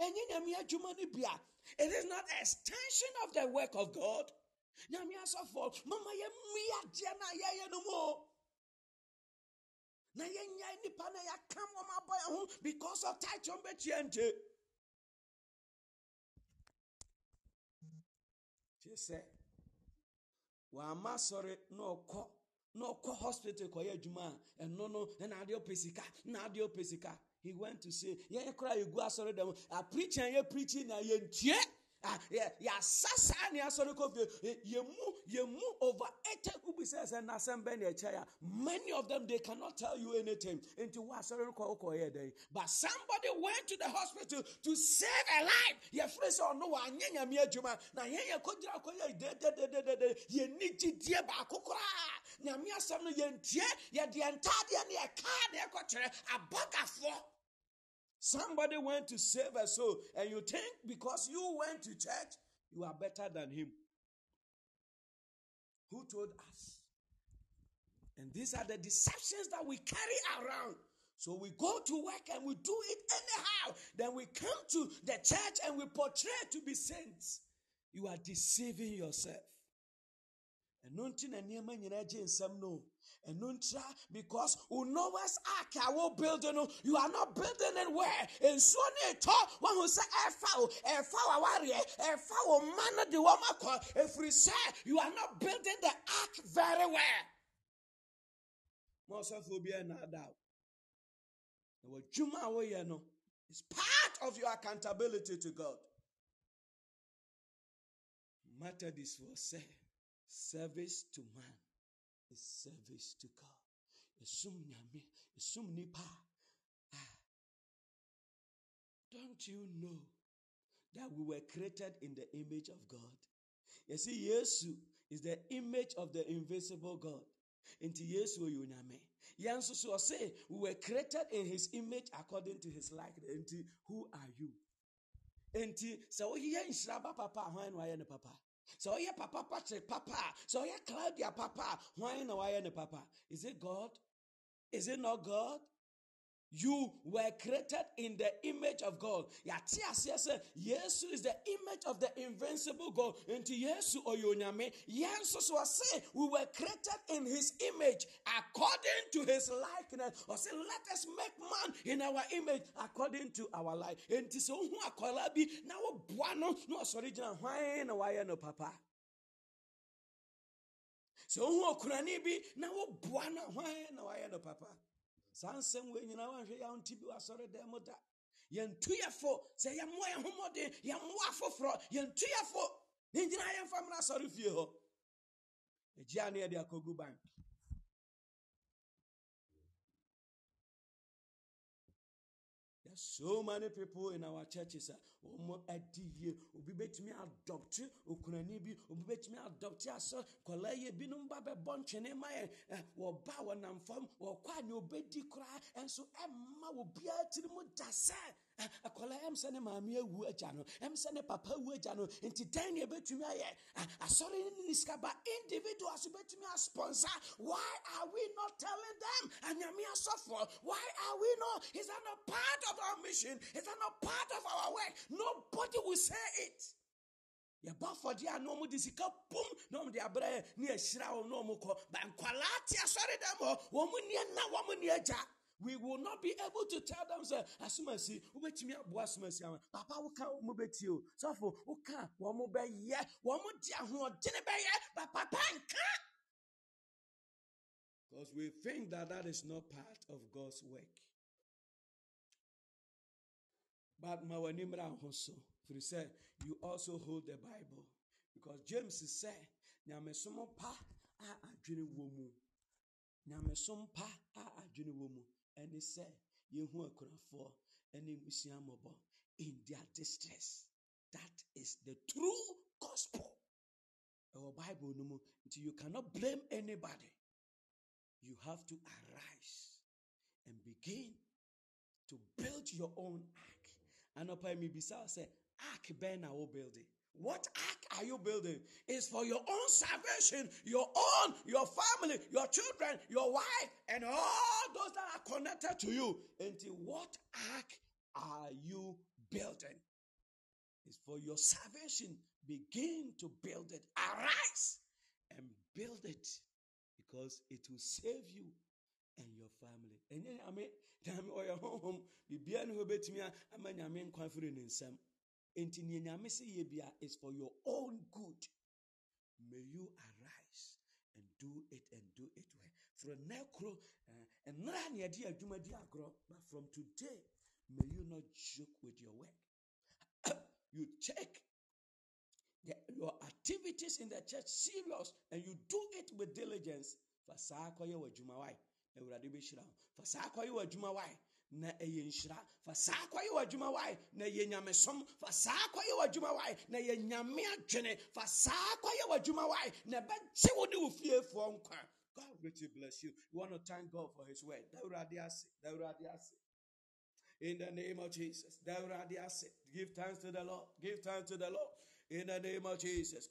Ɛnyɛ nyame adwuma no bia. It is not extension of the work of god. Nyame asɔfoɔ mama yɛmmui adeɛ no a yɛyɛ no mu o na yɛnya nnipa na yɛaka wɔm abɔ yɛn ho because of title bɛtua uh, nte kyerɛ sɛ wama sɔre na ɔkɔ na ɔkɔ hospital kɔyɛ adwuma a ɛno no ɛna adeɛ ɔpɛ sika na adeɛ ɔpɛ sika he went to say yɛn koraa yɛgu asɔre dɛm a preaching yɛ preaching na yɛntie Ah, yeah, sasa ni asɔre kɔ fie. Eh, yemu, yemu over eighty who be says and assemble Many of them they cannot tell you anything. Into what asɔre kɔ kɔ day. But somebody went to the hospital to save a life. Your friends or no one nyanya mi adwuma. Na yenya kodira kɔ ye de de de de de de. Ye ni gidie baako koraa. Nyame asɛm no yɛntie yɛde ntadeɛ ne yɛkaa ne ɛkɔkyerɛ abɔgafoɔ Somebody went to save a soul, and you think because you went to church, you are better than him. Who told us? And these are the deceptions that we carry around. So we go to work and we do it anyhow. Then we come to the church and we portray to be saints. You are deceiving yourself. And nuntra because unowas wo building no you are not building it where and so ne to one who say efa efa wa ware efa wo man de wo makọ efiri say you are not building the ark very well. Mo so fo bi na da wo dwuma wo ye no. Is part of your accountability to God. Matter this was say service to man is service to God. Ah. Don't you know that we were created in the image of God? You see, Yesu is the image of the invisible God. Into Yesu nyame. Yansu so say we were created in his image according to his likeness. Into who are you? Enti so he nhyira papa hwan no papa. So oh, yeah, papa Patrick, papa. So oh, yeah, Claudia, papa. Why no why papa? Is it God? Is it not God? You were created in the image of God. Yes, yes, is the image of the invincible God. Into Yesu oyonyame. Yes, so say we were created in His image according to His likeness. Say, let us make man in our image according to our life. And so who akola bi na buano no sorry jina why na why no papa. So who okunani bi na wo buano why na why no papa saa nsɛm wei nyinaa wanhwɛ yɛ nti bi wasɔre da. Sɛ yɛmmoa yɛmmoa ne nyinaa yɛmfa mmra asɔre fie hɔ. Agyia ne yɛde akɔgu bank. So many people in our churches wɔn adi yie obi betumi adɔpte okunani bi obi betumi adɔpte asɔ kɔla yie binom ba bɛbɔ ntwene ma yɛ ɛ eh, wɔba wɔnam fam wɔkɔ a nea obedi koraa nso ɛmma obiara tiri mu da sɛ akwadaa eh, ɛm sɛ ne maame awu agya no ɛm sɛ ne papa awu agya no nti dan ne ebetumi ayɛ. Eh, asɔre ne ne sika ba individuals betumi asponsor. Why are we not telling them? Anyame asɔfo why are we not? Is that not part of our mission? Is that not part of our work nobody will say it. Yɛbɔ afɔdeɛ a na ɔmo de sika pum na ɔmo de abrɛ ne ahyira wɔn na ɔmo kɔ. Ba nkwalaa asɔre dɛm hɔ. Wɔn mo nie na wɔn mo nie agya we will not be able to tell them say asomasi wobɛtumi aboa asomasi ama papa woka wɔn bɛtie o. Sɔfo woka wɔn bɛyɛ wɔn de ahoɔdene bɛyɛ. But papa nka. Because we think that that is not part of God's work. But ma w'ani mmra ho so firi sɛ you also hold the Bible. Because James sɛ nyamesom pa a adwene wɔ mu. Nyamesom pa a adwene wɔ mu. Ɛne sɛ yɛhu akurafoɔ ɛne mmusuamɔbɔ in their distress. That is the true gospel. Ɛwɔ bible no more. you cannot blame anybody. You have to arise and begin to build your own ark anɔpa mi bisa sɛ ark na wo building what ark are you building? Is for your own salvation, your own, your family, your children, your wife, and all those that are connected to you. Into what ark are you building? It's for your salvation. Begin to build it. Arise and build it because it will save you and your family. And then I mean, damn, or your home, be beyond who bet me, I'm a yamin confident in some. Enti nea nyame sɛ yɛ bia is for your own good. May you arise and do it and do it well. From nekro and eh, eh, nra nea di adwuma di agorɔ, but from today, may you not joke with your work. you check the- your activities in the church serious and you do it with diligence fa saa kɔyɛ na awurade bɛhyira wo fa saa kɔyɛ wɔ adwuma wae na ɛyɛ nhyira fa saa kɔyɛ wɔ adwuma wae na ɛyɛ nyamesom fa saa kɔyɛ wɔ adwuma wae na ɛyɛ nyame adwene fa saa kɔyɛ wɔ adwuma wae na ɛbɛgye wo ne wo fiefoɔ nkwa God richly bless you. You want to thank God for His word. Dawurade ase, Dawurade ase. In the name of Jesus. Give thanks to the Lord. Give thanks to the Lord. In the name of Jesus.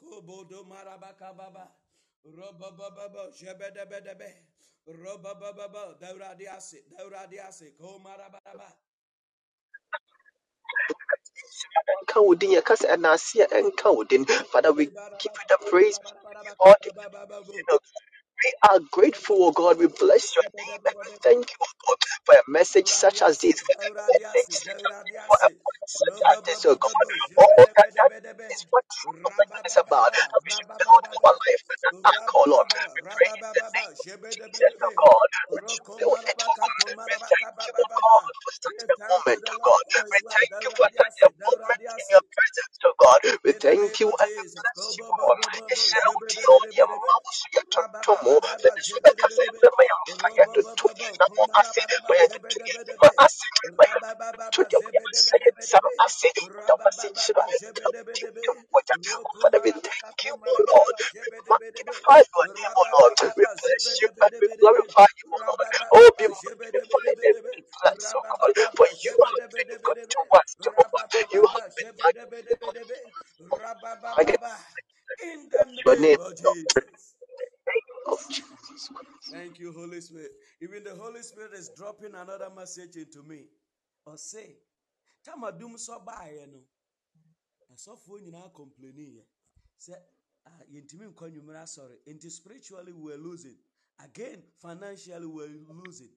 Kobodo marabaka baba. Roba baba shebedebedebe. Roba baba Dawurade ase. Ko marababa. nka wo din yɛka sɛ ɛnaase a ɛnka wo din father we give you the praise we give you all the we are grateful, oh God. We bless your name and we thank you, oh God, for a message such as this, for a message, for a such as this, oh God. Oh, that, that is what true prophecy is about. And we should build our life and attack, oh Lord. We pray in the name of Jesus, oh God. You Roko build it, oh God? We thank you, oh God, for such a moment, oh God. We thank you for such a moment in your presence, oh God. We thank you and we bless you, bo, Yeshua, Jibidibidibidi. sentiment, my to some. The message. Oh, Father, we thank you, oh Lord. We jibidibidibidi. magnify your name, oh Lord. We Rabababa, bless you and we glorify you, oh Lord. Oh, be magnified oh God. For you have been good to us, Jehovah. You have been. In the name of Jesus. oh Jesus. Thank you, Holy Spirit. Even the Holy Spirit is dropping another message into me. Or say, Tamadum so baeɛ no, asɔfoɔ nyinaa complaining yɛ. Sɛ ah, yɛntumi nkɔ nnwumere asɔre. Nti spiritually we were losing. Again, financially we were losing.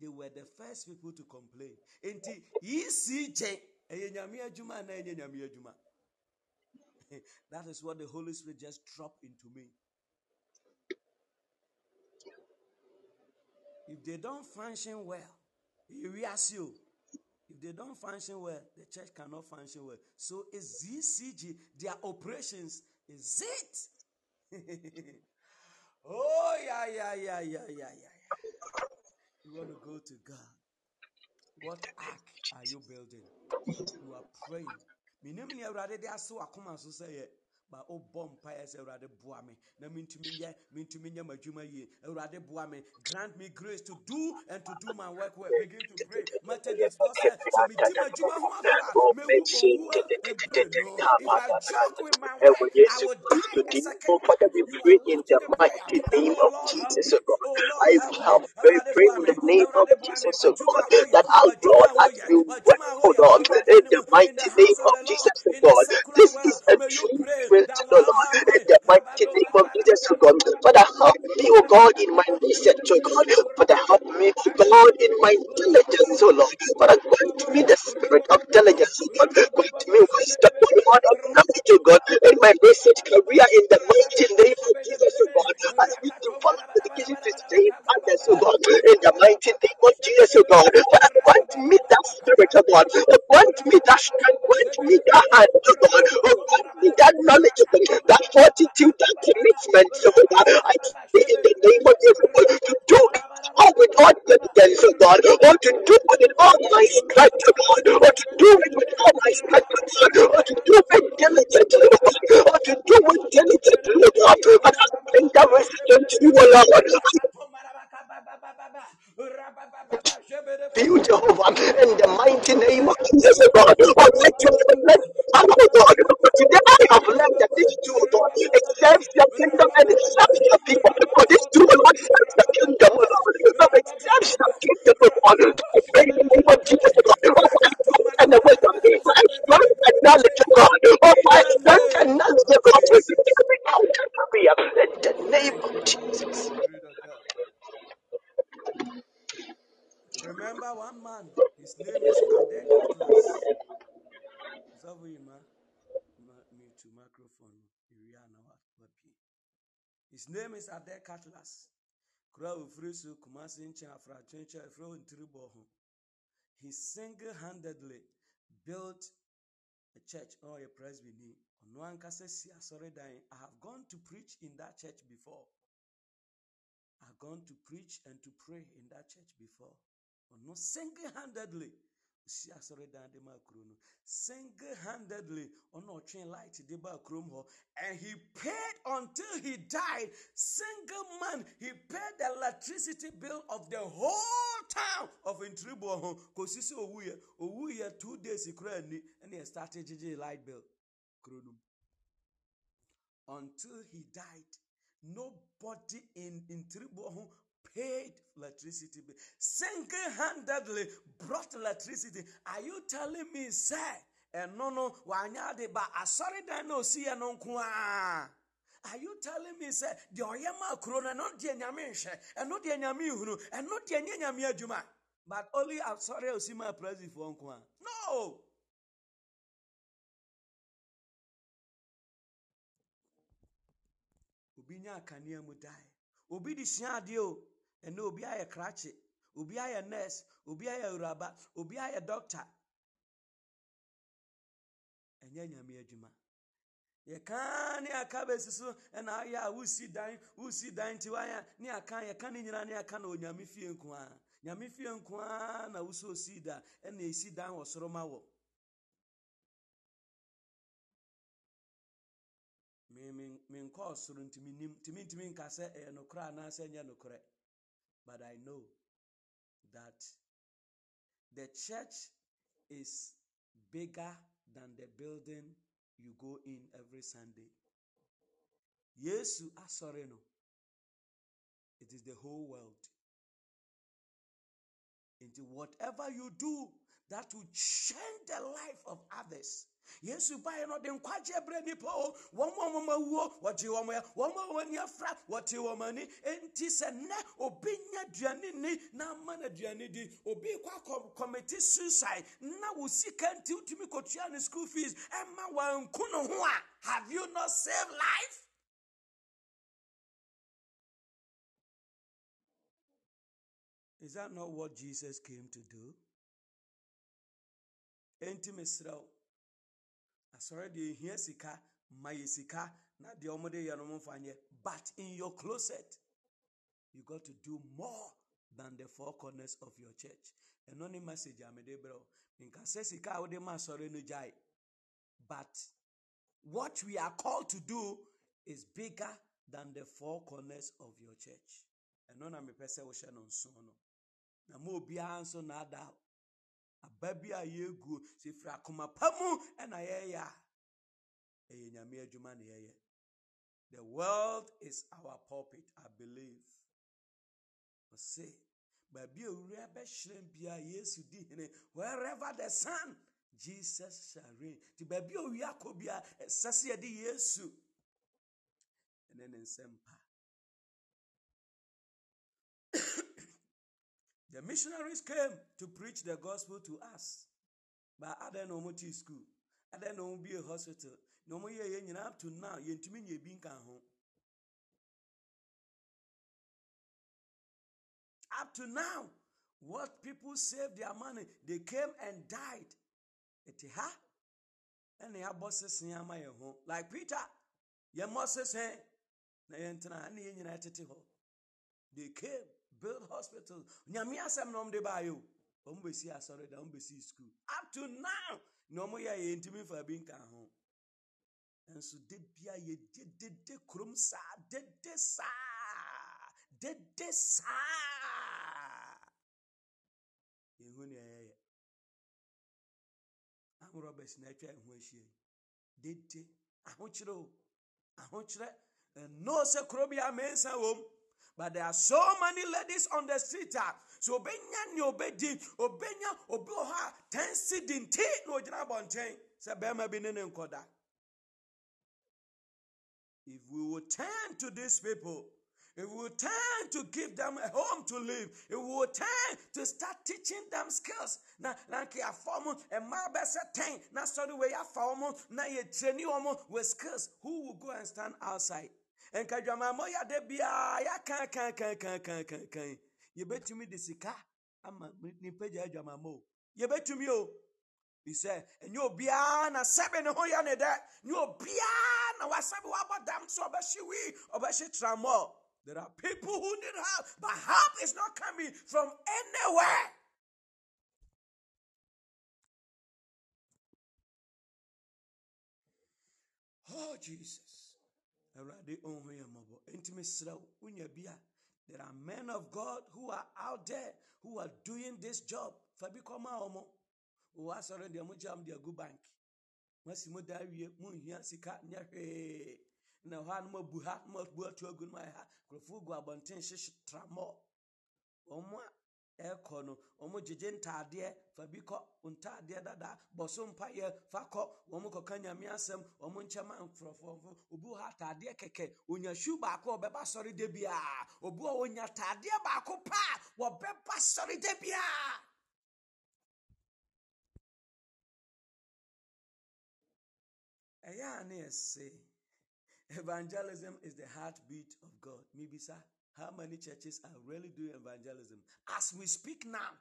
They were the first people to complain. Nti ɛyɛ nyame adwuma na ɛnyɛ nyame. That is what the Holy Spirit just dropped into me. If they don't function well, we ask you. If they don't function well, the church cannot function well. So is ZCG, their operations, is it? oh, yeah, yeah, yeah, yeah, yeah, yeah, yeah. You want to go to God. What ark are you building? You are praying. Minim ni awurade de ase wakoma so ba ɔbɔ mpaeɛ sɛ awurade boa me na mentumi nyɛ mentumi nyɛ m'adwuma yie awurade boa me. Grant me grace to do and to do my work well. Begin to pray. Methodist lɔ sɛ sɛ medi m'adwuma ho a Oh, mewu owuo mpɛ no. If i joke with my work i will die the second Father, we you pray in the a mighty name of Jesus, oh God. oh I me. help, pray, awurade pray boa in the name of awurade boa me. Jesus, oh God, a that our Lord, a as we work, a oh Lord, in the mighty name of of the lord Jesus, oh God. This is a you true pray. prayer to the lord in the mighty name of Jesus, oh God. Father, help me, oh God, in my research, oh God. Father, help me, God, in my diligence, oh Lord. Father, grant me the spirit of diligence, oh God. Grant me wisdom, oh Lord, of knowledge, oh God, in my research career, in the mighty name of Jesus, oh God. As we develop dedication to stay in others, oh God, in the mighty name of Jesus, oh God. Father, grant me that spirit, oh God. Grant me that strength, grant me that hand, oh God. Oh, grant me that knowledge, oh God. That fortitude, that commitment, God. I pray in the name of oh to do all with all diligence, oh God. Or to do it with all my strength, oh God. Or to do it with all my strength, oh God. Or to do it diligently, oh God. Or to do it diligently, oh God. But I bring that resistance to you, oh Lord. I you, Jehovah, in the mighty name of Jesus, oh God. Oh, let your let oh God. For today I have learned that this too, oh God, it serves your kingdom and it serves your people. For this too will not serve the kingdom, oh Lord. No, it serves the kingdom, oh God. I pray in the name of Jesus, oh God. Oh, and the wisdom, my strength and knowledge, oh God. Oh, my strength and knowledge, of oh God. Out in the name of Jesus. Spirit of God. Remember one man, his name is Ade Atlas. So we ma mute to microphone. His name is Ade Atlas. Kura ofiri so Kumasi nkyɛn afrantwe nkyɛn efiri wɔn tiri bɔ. He single-handedly built a church oh, or a presbytery ankasa si asɔredan i have gone to preach in that church before i've gone to preach and to pray in that church before ɔno single-handedly. Si asɔredan de ma kuro no. Single-handedly ɔno ɔtwe light de ba kurom hɔ and he paid until he died. Single man he paid the electricity bill of the whole town of ntribo ho kòsi sɛ owuyɛ owuyɛ two days kura ni ɛna yɛ start gyegye light bill. Kuro no. Until he died. Nobody in in Tribohu paid electricity bill. Single-handedly brought electricity. Are you telling me, sir? And no, no, wanya de ba asori da no see no nko Are you telling me, sir, the oyama krona no de nyame nhwe, and no de nyame hunu, and no de nyame adwuma. But only I'm sorry, Osima president for nko No. obi nya akanea mu dae obi de sua adeɛ o ɛnɛ obi ayɛ krakye obi ayɛ nurse obi ayɛ awuraba obi ayɛ doctor. Ɛnyɛ nyame adwuma. Yɛka ne aka bɛsi so ɛna ayɛ a wosi dan wosi dan nti wayɛ ne aka yɛka ne nyinaa ne aka na onyame fie nko a. Nyame fie nko a na wosɛ osi da ɛna esi dan wɔ soro ma wɔ. Menkɔɔ soro nti menim ntimi ntimi nka sɛ ɛyɛ nokorɛ anaasɛ ɛnyɛ nokorɛ. But i know that the church is bigger than the building you go in every sunday. Yesu ah, asɔre no. It is the whole world. Into whatever you do that will change the life of others yesu baeɛ no ɔde nkwagye brɛ nipa o. Wɔn a wɔn awuo wɔgye wɔn ya wɔn a wɔn ani afra wɔte wɔn ani. Enti sɛ nnɛ obi nya aduane ni na ama no aduane di obi kɔ akɔ kɔmiti suicide na wo sika nti wotumi kɔtua ne school fees ɛma wanku ne ho a have you not saved life? Is that not what Jesus came to do? Enti mesrɛ asɔre deɛ ehia sika ma yɛ sika na deɛ ɔmo de yɛ no but in your closet you got to do more than the four corners of your church. Ɛno ne message a mede brɛ wo nka sɛ sika a wode ma asɔre no gyae but what we are called to do is bigger than the four corners of your church. Ɛno na mepɛ sɛ no nso no. Na ma obiara nso na ada a ɛna ɛyɛ nyame adwuma na yɛyɛ. The world is our pulpit i believe. Ɔse baabi a owura bɛhyerɛn bia yesu di hene wherever the sun jesus shall reign. Nti baabi a owia akɔ bia ɛsɛ sɛ yɛde yesu. Ɛne ne nsɛm The missionaries came to preach the gospel to us. But other no more school. Other no be a hospital. No more year up to now. Yentumi nye bin kan ho. Up to now, what people saved their money, they came and died. Eti ha? ɛna yɛabɔ sese ama yɛn ho like peter nyinaa tete hɔ they came build hospitals. Nyame asɛm na ɔmde baayɛ o ɔmo bɛsi asɔre da ɔmo bɛsi school. Up to now na ɔmo yɛ yɛ ntumi fa bi nka ho. Nso de bia yɛde dede kurom saa dede saa dede saa. Yɛhu ne ɛyɛyɛ amorɔbɛs na atwa ɛho ahyia yi. Dede ahokyerɛ o. Ahokyerɛ ɛnoo sɛ kuro bi a mensa wom but there are so many ladies on the street ah. so obenya ne obedi obenya obi wɔ hɔ a ten cedi nti na ogyina abɔnten sɛ bɛrima bi ne ne if we will turn to these people if we will turn to give them a home to live, if we will turn to start teaching them skills, na na nke afɔm mmaa bɛsɛ ten na sɔrɔ wei afa wɔn na yɛ tireni wɔn with skills, who will go and stand outside? Nka dwamamɔ yade biara yɛaka kan kan kan kan kan kan yɛbɛtumi de sika ama nipa gya dwamamɔ o. Yɛbɛtumi o. He said ɛnyɛ obiara na sɛbe ne ho yɛ ne dɛ nyɛ obiara na wasɛbe wabɔ dam so ɔbɛhye wii ɔbɛhye tramɔ. There are people who need help but help is not coming from anywhere. Oh jesus awurade ɔnhu yɛ mmɔbɔ enti mesrɛ wo wonya bi a there are men of god who are out there who are doing this job. Fa bi kɔma wɔ asɔre deɛ mogya m de agu bank. Masi mo da awie monhia sika nyɛ hwee. Na hɔ a no mabu ha na mabu atu agu no ayɛ ha. Nkurɔfoɔ gu abɔnten hyehye tramɔ. Ɔmo a ɛkɔ no gyegye ntaadeɛ fa kɔ ntaadeɛ dada bɔ so mpayɛ fa kɔ wɔn kɔka nyame asɛm ɔmo nkyɛn ma nkurɔfoɔ obi ha ataadeɛ kɛkɛ onya shoe baako ɔbɛba sɔre de bia obi wɔ onya ataadeɛ baako paa wɔbɛba sɔre de bia. ɛyɛ a ne yɛse evangelism is the heartbeat of god mibisa how many churches are really doing evangelism? As we speak now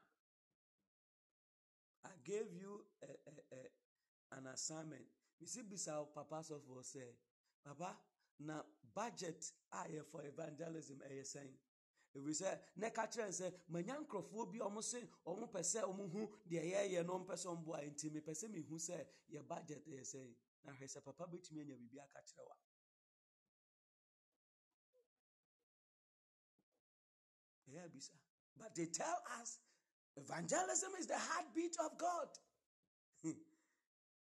i gave you a, a, a, an assignment. Bisi see, wo papa sɔfoɔ sɛ papa now budget yɛ for evangelism ɛyɛ sɛn ɛfiri sɛ na ɛka kyerɛ n sɛ manya nkurɔfoɔ bi ɔmo se ɔmo pɛ sɛ ɔmo hu deɛ yɛyɛ no ɔmo pɛ sɛ ɔmo boa nti mepɛ sɛ mehu sɛ yɛ budget eh, ɛyɛ sɛn na hwɛ sɛ papa bɛtumi anya biribi aka wa but they tell us evangelism is the heartbeat of god.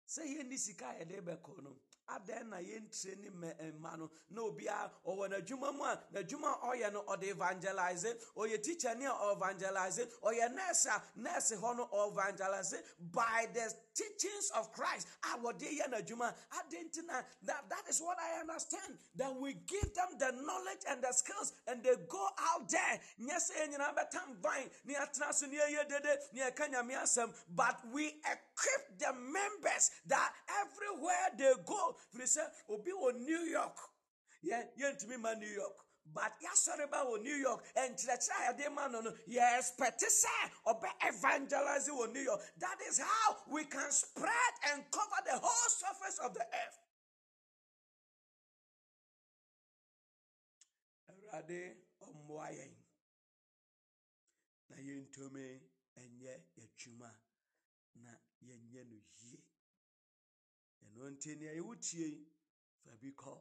Sɛ yɛnni sika eh, a yɛde bɛkɔ no adɛn na yɛntire ne mma no na obiara ɔwɔ n'adwuma mu a n'adwuma a ɔyɛ no ɔde evangelize ɔyɛ teacher ne a ɔevangelize ɔyɛ nurse nurse hɔ no ɔevangelize by the teachings of christ. That, that is what i understand. That we give them the knowledge and the skills and they go out there. But we equip the members that everywhere they go. Sɛ obi wɔ new york. Yeah, yɛ yɛntumi ma new york but yasɔre ba wɔ new york nkyerɛkyerɛ a yɛde ma no no yɛ expect sɛ ɔbɛ evangelize wɔ new york. That is how we can spread and cover the whole surface of the earth. awurade ɔmmoa yɛn na yɛntumi ɛnyɛ yɛdwuma na yɛnyɛ no yie ɛno nti nea yɛwo tie fa bi kɔ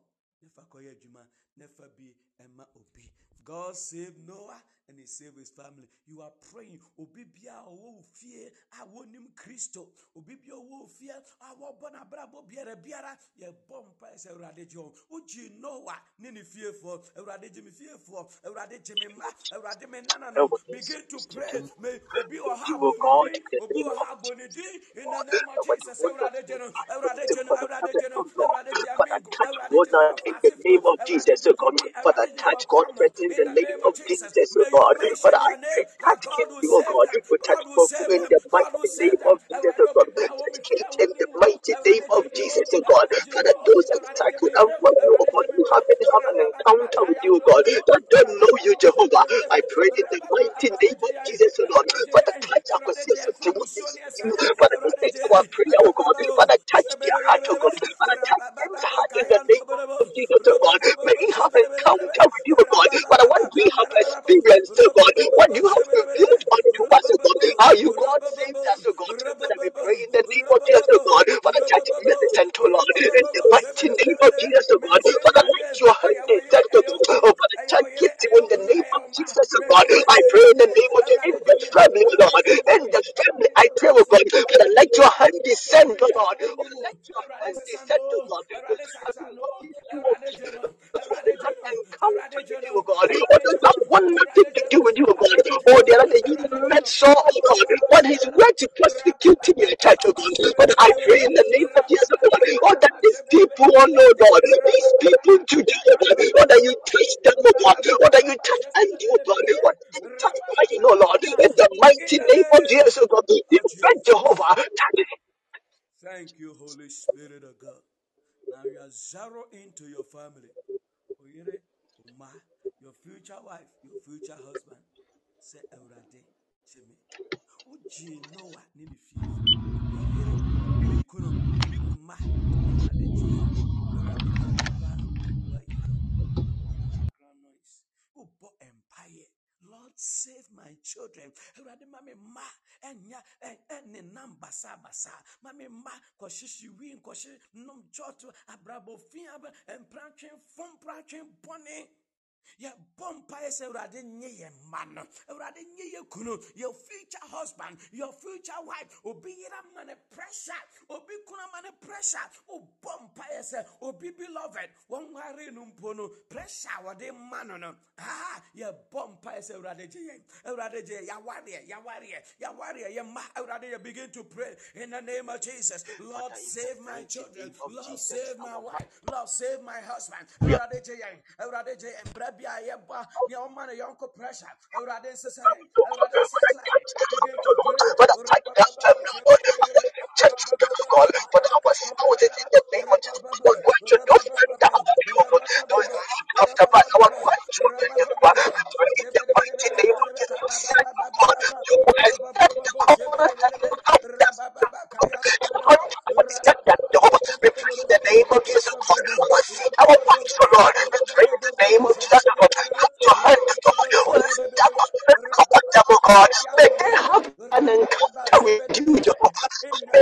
na fa kɔyɛ adwuma na be ɛma obi god save noah and he save his family you are praying. Obi bia a ɔwɔ wo fie a wɔnim kristo. Obi bia ɔwɔ wo fie a wɔbɔ n'abrabɔ biara. Biara mpae sɛ awurade gye wɔn wogye noah ne fiefoɔ. Awurade gye me fiefoɔ. Awurade gye me mma. Awurade me nananom begin to pray. May obi ha O abɔ God, ne in din the obi of ha din. In the God, name of jesus want us awurade to gye no. Do, awurade gye no. For the awurade gye no presence of God. awurade gye Father, amigo touch awurade gye Mona in the name of Jesus, gye O God. Father, touch God in the name of jesus Jesus, O may you God. mention Father, I their name pray, that touch him, O God. To touch will in the mighty name of Jesus, awurade God. obi bia Touch fie in the mighty name of gye me o Jesus, O God. awurade gye me Father, those that awurade gye and want you, O awurade God, me who haven't had an encounter with you, God, that don't know you, Jehovah. I pray in the mighty name of Jesus, O Lord. Father, touch our sisters to to you. Father, this is our prayer, O God. Father, touch their heart, O God. Father, touch them heart in the name of Jesus, O God. May we have encounter with you, O God. Father, what we have experienced, O God. What you have revealed unto us, O God. Are you, God, saved us, O God. Father, we pray in the name of Jesus, O God. Father, touch Millicent, O oh Lord. In the mighty name of Jesus, O God. Mention Father, name. your hand Ayawo descend, yere, O ayawo God. Oh, Father, touch Kitty in the name of. Jesus, O God. I pray in the name. of Jesus, in the me, family, O Lord. In the family, I pray, O God. Father, let your hand descend, O Lord. wɔnim let your hand descend, O God. you to awurade gye no, awurade gye no, encounter awurade with gye you, no, God. Or does not want nothing to do with you, God. Or the other day you met no. Saul, O God. Oh, On his way to persecute your church, O God. But I pray in the name of Jesus, God. Oh, that these people, oh no, God. These people today, O God. Oh, that you touch them, O God. Oh, that you touch Andy, O God. Oh, that you touch Brian, oh Lord. In the mighty name of Jesus, O God. of Defend Jehovah. Thank you, Holy Spirit of God. Now you are zero into your family. future wife, your future husband. Sɛ Awurade kyɛ me. Wogyee Noa ne ne fie so. Ne yere, ne kunu, Lord, save my children. Awurade ma me mma nam basabasa ma me mma kɔhye hyewi nkɔhye nom kyɔto abrabɔ fi abɛ. Yɛbɔ mpaeɛ sɛ awurade nye yɛn mma no. Awurade nye yɛ kunu. Your future husband your future wife obi yera ma ne pressure. Obi kuna ma ne pressure wobɔ mpaeɛ sɛ obi beloved wɔnware no mpo no pressure wɔde ma no no. Ah, yɛbɔ mpaeɛ sɛ awurade gye yɛn awurade gye yɛn yawareɛ yawareɛ yawareɛ yɛ mma. Awurade yɛ begin to pray in the name of jesus. Lord save my children. lord save my wife. lord save my husband. Awurade gye yɛn awurade gye yɛn brɛ bi a yɛbɔ nea ɔma no yɔnko pressure awurade nsesa yɛn awurade nsesa to that church to God. Father, I was supported in the name of Jesus. What you do, and down the Lord. Those after us, our grandchildren, Jehovah. I pray in the mighty name of Jesus. Send, God, you will stand the corner and help us. Step that Jehovah. We pray in the name of Jesus, God. Our seed, our fight, so Lord. We pray in the name of Jesus, God. Put your hand, God. Oh, step up and cover them, oh God. May they have an encounter with you, Jehovah.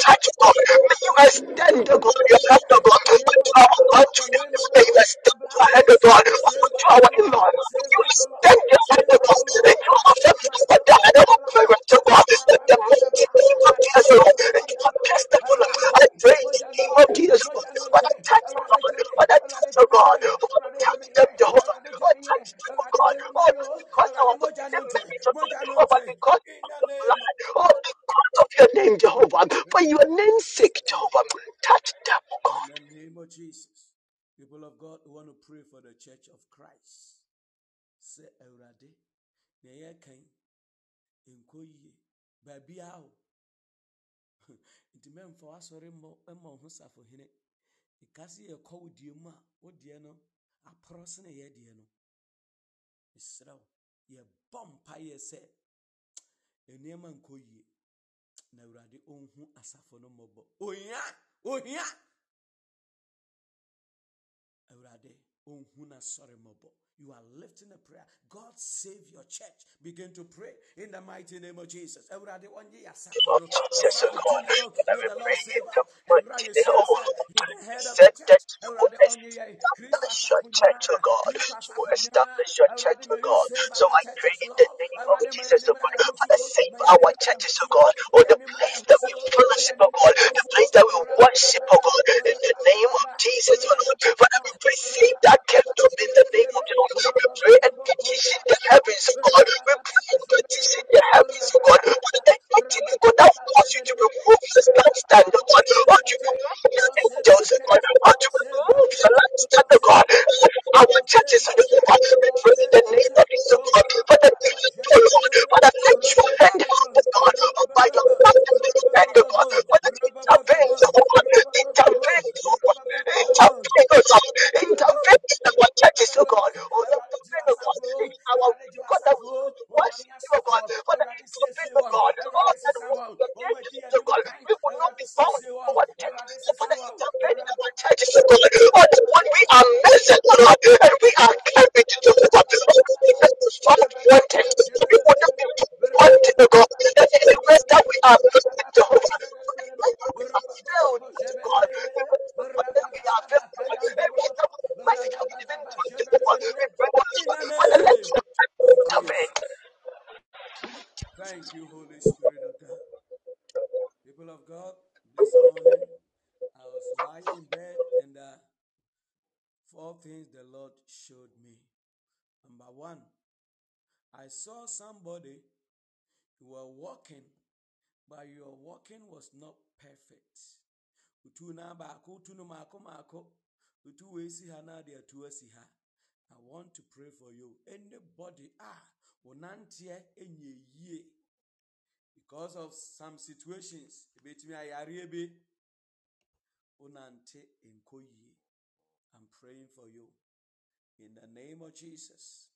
touch, God. May you extend, oh God, your hand, God, the of the our Lord, the the May you Lord, the extend your hand, oh God, our in-laws. May you Lord. extend your hand, oh God. Lord. May you offer the from of the parent, oh God. In the mighty name of Jesus, Lord. And you are testable. I pray in the name of Jesus, Lord. For the touch, oh God. For the touch, oh God. Pray for the church of Christ. Say, Eurade, na yɛ kan nkɔ yie baabi a o nti mɛmfa w'asɔre mmɔ mma wo ho safohene. Ɛka se yɛkɔ wo deɛ mu a wo deɛ no aporɔ sene yɛ deɛ no. Mesrɛ wo yɛbɔ mpayɛ sɛ nneɛma nkɔ yie. Na awurade ɔnhu asafo no mmɔbɔ. Ohia ohia awurade ɔnhu n'asɔre mmɔbɔ you are lifting a prayer. God save your church. Begin to pray in the mighty name of Jesus. Awurade ɔnye yɛasafo Lord. Jesus, oh God. tumi no. Father, May we the Lord pray in the mighty name of sɛ, He's the head of the said that you will Awurade ɔnye yɛn. Kristo establish your church, oh. God. You will establish your church, oh God. So I pray in the name of Awurade, may your Jesus, oh God. Father, husuo. save our churches, oh. God. Oh, the place that we fellowship, oh God. The place that we worship, oh God. In the name of Jesus, oh Lord. Father, we Rabababa. receive that kingdom in the name of Jesus. We pray and petition the heavens, God. We pray and petition the heavens, God. Father, anything, oh God, that will cause you to remove the stand, oh God. Or to remove the Lord, save our angels, oh. God. Or to remove the lampstand, Lord, oh God. our church. Our churches, oh. God. We pray in the name of. Jesus, oh Oh, God. Father, we oh Lord. Father, let your hand us, God. Oh, by your it stand, oh God. Father, intervene, oh God. Intervene, oh God. Intervene, oh God. Intervene in our churches, oh God. Oh, intervene, oh God. In our God, that we worship you, oh God. Father, intervene, oh God. Oh, that we will be engaged, oh God. We will not be bound to our churches. So, Father, intervene in our churches, oh God. Oh, that when we are measured, oh Lord, and we are carried to the God. Oh, that we are found wanted. We will not be wanted, oh God. That anywhere that we are measured, Jehovah. Thank you, Holy Spirit of God. People of God, this morning I was lying in bed and uh, four things the Lord showed me. Number one, I saw somebody who were walking, but your walking was not perfect. Utu na baako, utu no mako mako, utu wesi ha na de atu asi ha. I want to pray for you. Anybody ah wonanteɛ nyɛ yie because of some situations ebetumi ayareɛ bi wonante nkɔ yie i'm praying for you in the name of jesus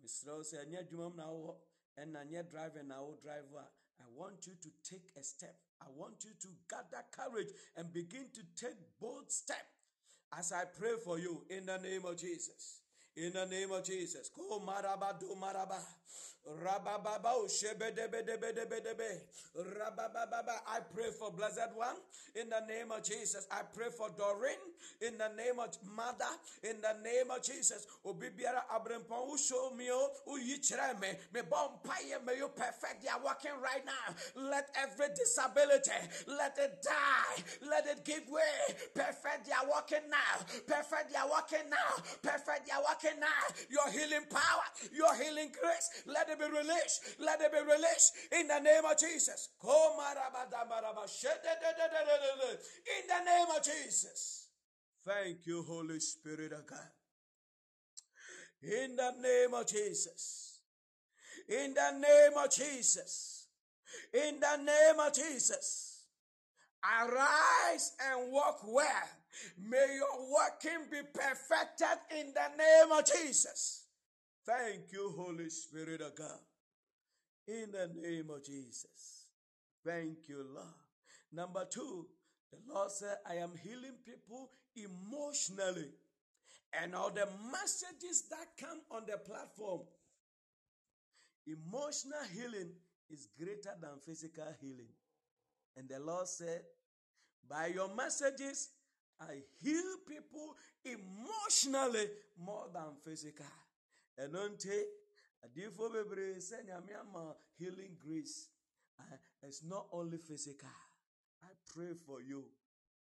mesrɛ wo sɛ ɛnyɛ adwuma mu na wowɔ ɛna nyɛ driving na wo drive a I want you to take a step. I want you to gather courage and begin to take bold step as I pray for you in the name of Jesus. In the name of Jesus. Ko maraba do maraba. Rabababa shebedebedebedebedebe. Rabababa. I pray for blessed one in the name of Jesus. I pray for Doreen in the name of mother in the name of Jesus. Obibiara abrempon who show me oh, who me me bon paye may you perfect. They are working right now. Let every disability let it die. Let it give way. Perfect. They are working now. Perfect. They are working now. Perfect. They are working Your healing power, your healing grace. Let it be released. Let it be released in the name of Jesus. In the name of Jesus. Thank you, Holy Spirit of God. In the name of Jesus. In the name of Jesus. In the name of Jesus. Arise and walk well. May your working be perfected in the name of Jesus. Thank you, Holy Spirit of God. In the name of Jesus. Thank you, Lord. Number two, the Lord said, I am healing people emotionally. And all the messages that come on the platform, emotional healing is greater than physical healing. And the Lord said, By your messages, I heal people emotionally more than physical. And until adifo bebree sɛ nyame ama healing grace. Ah, it's not only physical. I pray for you.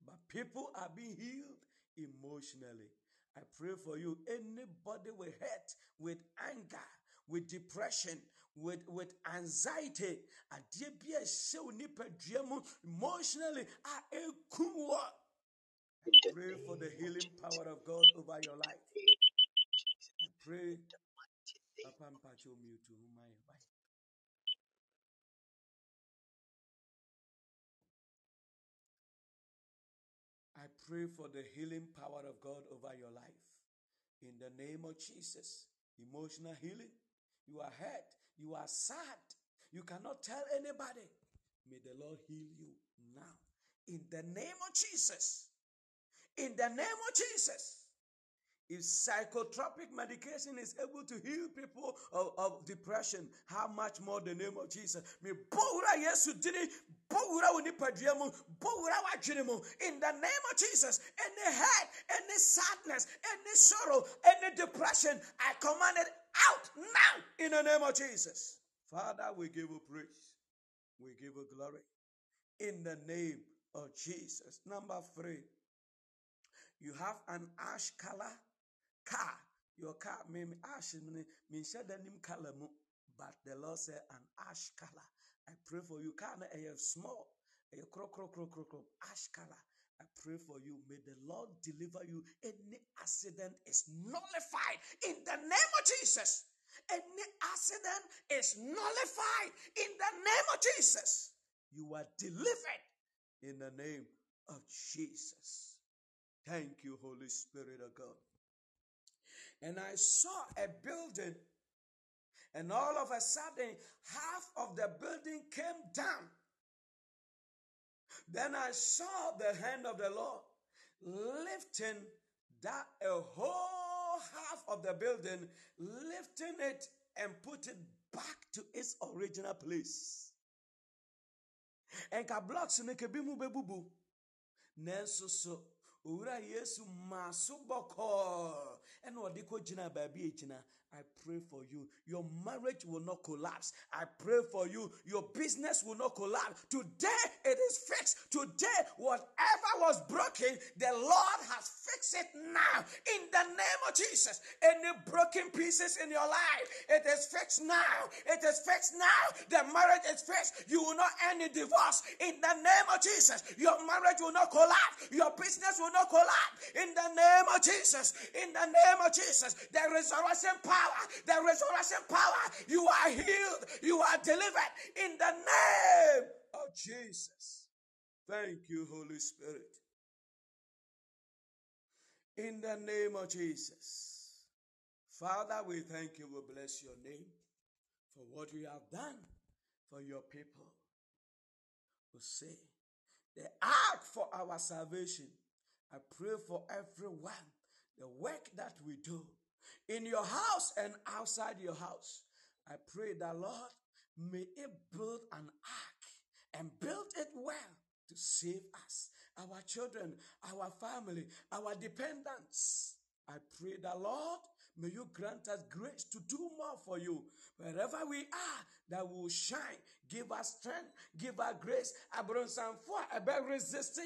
But people are being healed emotionally. I pray for you. Anybody with hurt with anger with depression with with anxiety adeɛ bi a ɛhyɛ wo nipadua mu emotionally a ekum pray for the healing power of God over your life. I pray Papa mpacho mute huma yɛ I pray for the healing power of God over your life. In the name of Jesus. Emotional healing. You are hurt. You are sad. You cannot tell anybody. May the Lord heal you now. In the name of Jesus. In the name of Jesus. If psychotropic medication is able to heal people of, of depression, how much more the name of Jesus? In the name of Jesus, any hurt, any sadness, any sorrow, any depression, I command it out now in the name of Jesus. Father, we give you praise. We give you glory. In the name of Jesus. Number three, you have an ash color car your car me ash me me nim color but the lord said an ash color i pray for you car na a small eh, a cro cro cro cro cro ash color I pray for you. May the Lord deliver you. Any accident is nullified in the name of Jesus. Any accident is nullified in the name of Jesus. You are delivered in the name of Jesus. Thank you, Holy Spirit of God and I saw a building, and all of a sudden, half of the building came down. Then I saw the hand of the Lord lifting that a whole half of the building, lifting it and put it back to its original place. And blocks bi mu bebubu. Nanso so owura Yesu ma so bɔkɔɔ ɛna ɔde kɔ gyina baabi egyina I pray for you. Your marriage will not collapse. I pray for you. Your business will not collapse. Today it is fixed. Today, whatever was broken, the Lord has fixed it now. In the name of Jesus. Any broken pieces in your life, it is fixed now. It is fixed now. The marriage is fixed. You will not end in divorce. In the name of Jesus. Your marriage will not collapse. Your business will not collapse. In the name of Jesus. In the name of Jesus. The resurrection power power, the resurrection power. You are healed. You are delivered in the name of Jesus. Thank you, Holy Spirit. In the name of Jesus. Father, we thank you. We bless your name for what you have done for your people. We say, the ark for our salvation. I pray for everyone, the work that we do in your house and outside your house. I pray that Lord, may it build an ark and build it well to save us, our children, our family, our dependents. I pray that Lord, may you grant us grace to do more for you. Wherever we are, that will shine. Give us strength. Give us grace. Abronsanfo ebe resist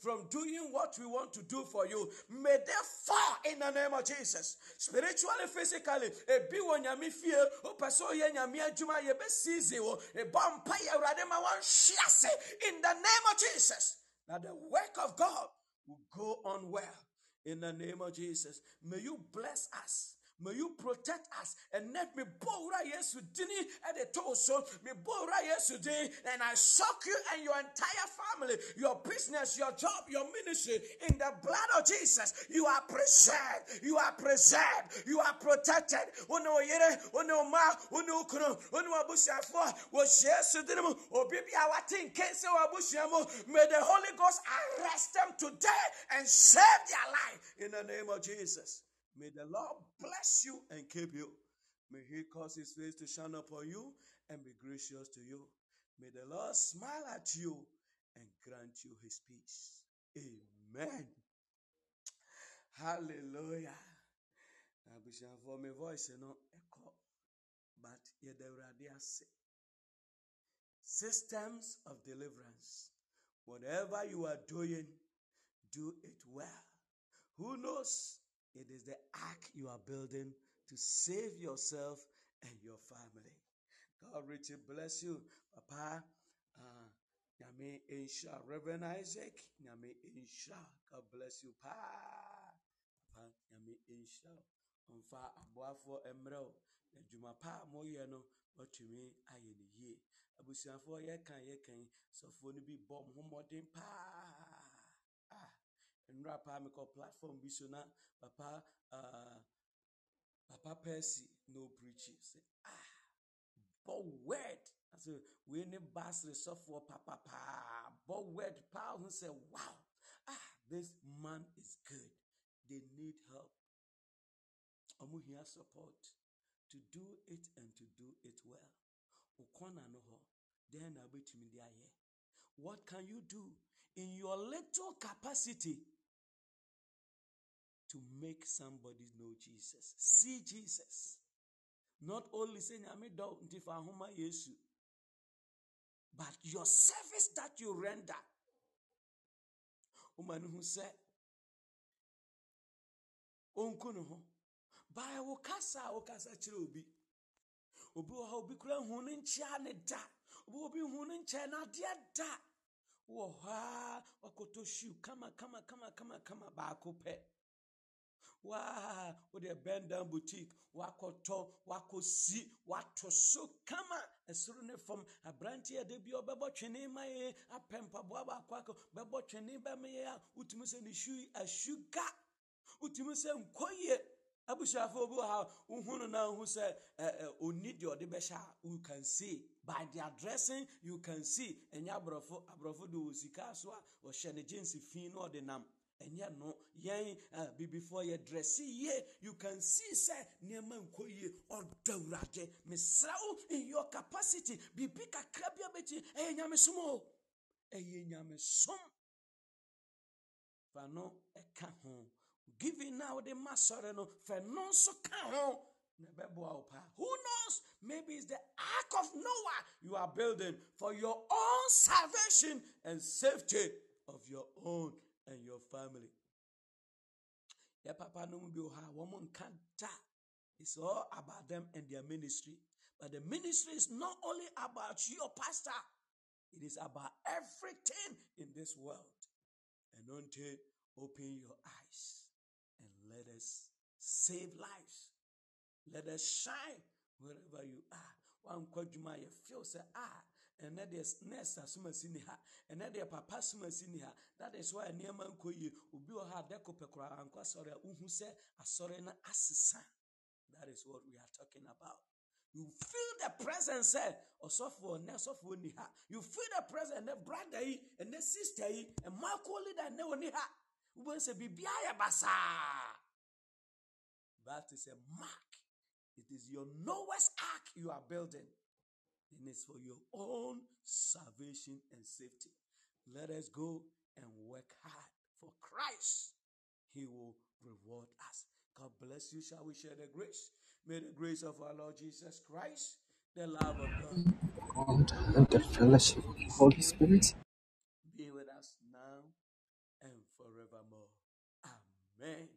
from doing what we want to do for you. May they fall in the name of Jesus. Spiritually, physically, ebi wo nyame fie, o pese ye nyame adwuma ye be sizi wo, bompa ye ma wan hyiase in the name of Jesus. That the work of God will go on well in the name of Jesus. May you bless us. May you protect us and let me bora yesu dini at the torso. Me bora yesu dini and I shock you and your entire family, your business, your job, your ministry in the blood of Jesus. You are preserved. You are preserved. You are protected. Uno yere, uno ma, uno kuno, uno abusiafo. Was yesu dini mu. Obibi awatin kese wabusiamo. May the Holy Ghost arrest them today and save their life in the name of Jesus. May the Lord bless you and keep you. May he cause his face to shine upon you and be gracious to you. May the Lord smile at you and grant you his peace. Amen. Hallelujah. for my voice no echo, but yɛda awurade ase. Systems of deliverance. Whatever you are doing, do it well. Who knows? It is the ark you are building to save yourself and your family. God richly bless you, Papa. Uh, Insha, Reverend Isaac, Nyame Insha. God bless you, Pa. Papa, Nyame Insha. Omfa aboafo emrel. Adwuma pa moyɛ no watumi ayɛ ne yie. Abusuafoɔ yɛka yɛkan sɔfoɔ no bi bɔ mo ho mmɔden paa. Nwura paa mekɔ platform bi so na papa uh, papa percy no preaching say ah but word. Say we ne basre suffer papa pa but word. Pa who say wow. Ah this man is good. They need help. Ɔmo hia support. To do it and to do it well. Okɔna no hɔ then na wobɛtumi de ayɛ. What can you do in your little capacity to make somebody know Jesus. See Jesus. Not only saying, I'm a Yesu, but your service that you render. Woman who said, Onkuno ho. By wokasa wokasa kyerɛ obi. Obi wɔ ha obi kura hu ne nkyea ne da. Obi da. Wɔ hɔ a wakoto shoe kama kama kama kama kama baako pɛ. Waa wode bɛn dan boutique wakɔtɔ wakɔsi wato so kama ɛsoro ne fam aberanteɛ da bi ɔbɛbɔ twene ma yɛ apɛ mpaboa baako akɔ bɛbɔ twene bɛma yɛ a wotumi sɛ ne hwi ahwiga wotumi sɛ nkɔ yie abusuafo bi ha wohu no na wohu sɛ ɔni deɛ ɔde bɛhyɛ a you can see. By the dressing you can see. Ɛnyɛ aborɔfo aborɔfo de sika so a ɔhyɛ ne jeans fi na ɔde nam. Ɛnyɛ no yɛn eh, bibifoɔ yɛ dresse yie you can see sɛ nneɛma nkɔ yie. Ɔdɔ awurade. Mesrɛ wo in your capacity biribi kakra bi abɛkyi ɛyɛ nyamesom o. Ɛyɛ nyamesom. Fa no ɛka ho. Giving now the ma sɔre no fɛ no nso ka ho. Na who knows? Maybe it's the ark of noah you are building for your own salvation and safety of your own and your family. Yeah, Papa no bi ha woman can't It's all about them and their ministry. But the ministry is not only about your pastor, it is about everything in this world. And until open your eyes and let us save lives Let us shine wherever you are. One feel ah ɛnɛ deɛ nurse asom asi ne ha. Ɛnɛ deɛ papa asom asi ne ha. That is why nneɛma nkɔ yie obi wɔ ha adɛko pɛ koraa ankɔ asɔre a wohu sɛ asɔre no that is what we are talking about. You feel the presence sɛ ɔsɔfoɔ ɔnɛ ɔsɔfoɔ ni ha. You feel the presence ɛnɛ brother yi ɛnɛ sister yi ɛmo akɔ leader ɛnɛ wɔ ni ha. Wobɛn sɛ biribiara yɛ basaa. That is a mark it is your Noah's ark you are building and it's for your own salvation and safety. Let us go and work hard for Christ. He will reward us. God bless you. Shall we share the grace? May the grace of our Lord Jesus Christ, the love of God, God and the fellowship of the Holy Spirit be with us now and forevermore. Amen.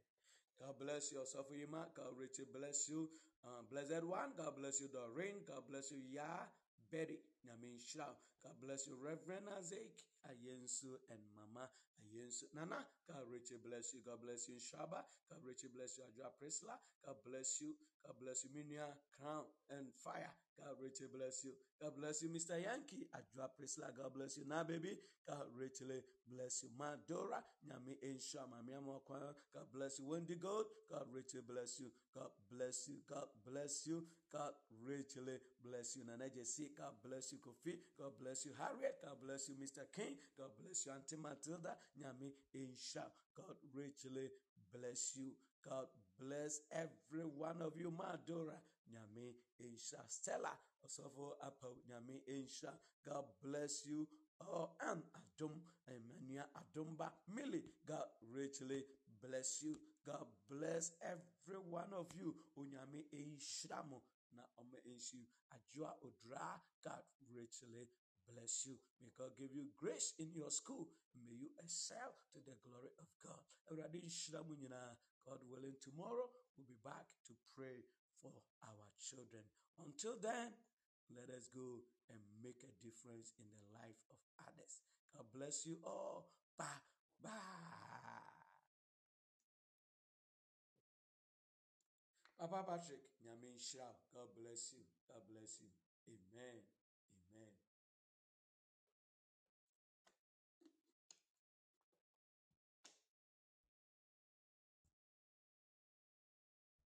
God bless you, you, Mark. God richly bless you. Uh, blessed one, God bless you, Doreen. God bless you, Yah, Betty, Yamin Shao. God bless you, Reverend Azek, Ayensu, and Mama Ayensu. Nana, God richly bless you. God bless you, Shaba. God richly bless you, Adra Prisla. God bless you. God bless you, Minia, Crown, and Fire. God richly bless you. God bless you, Mr. Yankee. Adra Prisla. God bless you. Now, baby. God richly bless you. Madora, Nyami Insha, Mami. God bless you. Wendy Gold, God richly bless you. God bless you. God bless you. God richly bless you. Nana Jesse, God bless you. Kofi, God bless you. Harriet, God bless you. Mr. King, God bless you. Auntie Matilda, Nyami Insha. God richly bless you. God bless every one of you. Madora, Nyami Insha. Stella, Osofo Apo, Nyami Insha. God bless you. Oh, and Adum, Emmanuel Adumba, Millie, God richly bless you. God bless every one of you. Unyame Eishramo, na Ome Eshu, Ajua Odra, God richly bless you. May God give you grace in your school. May you excel to the glory of God. Awurade nhyira nyinaa. God willing, tomorrow we'll be back to pray for our children. Until then, let us go and make a difference in the life of others. God bless you all. Bye bye. Papa Patrick. God bless you. God bless you. Amen.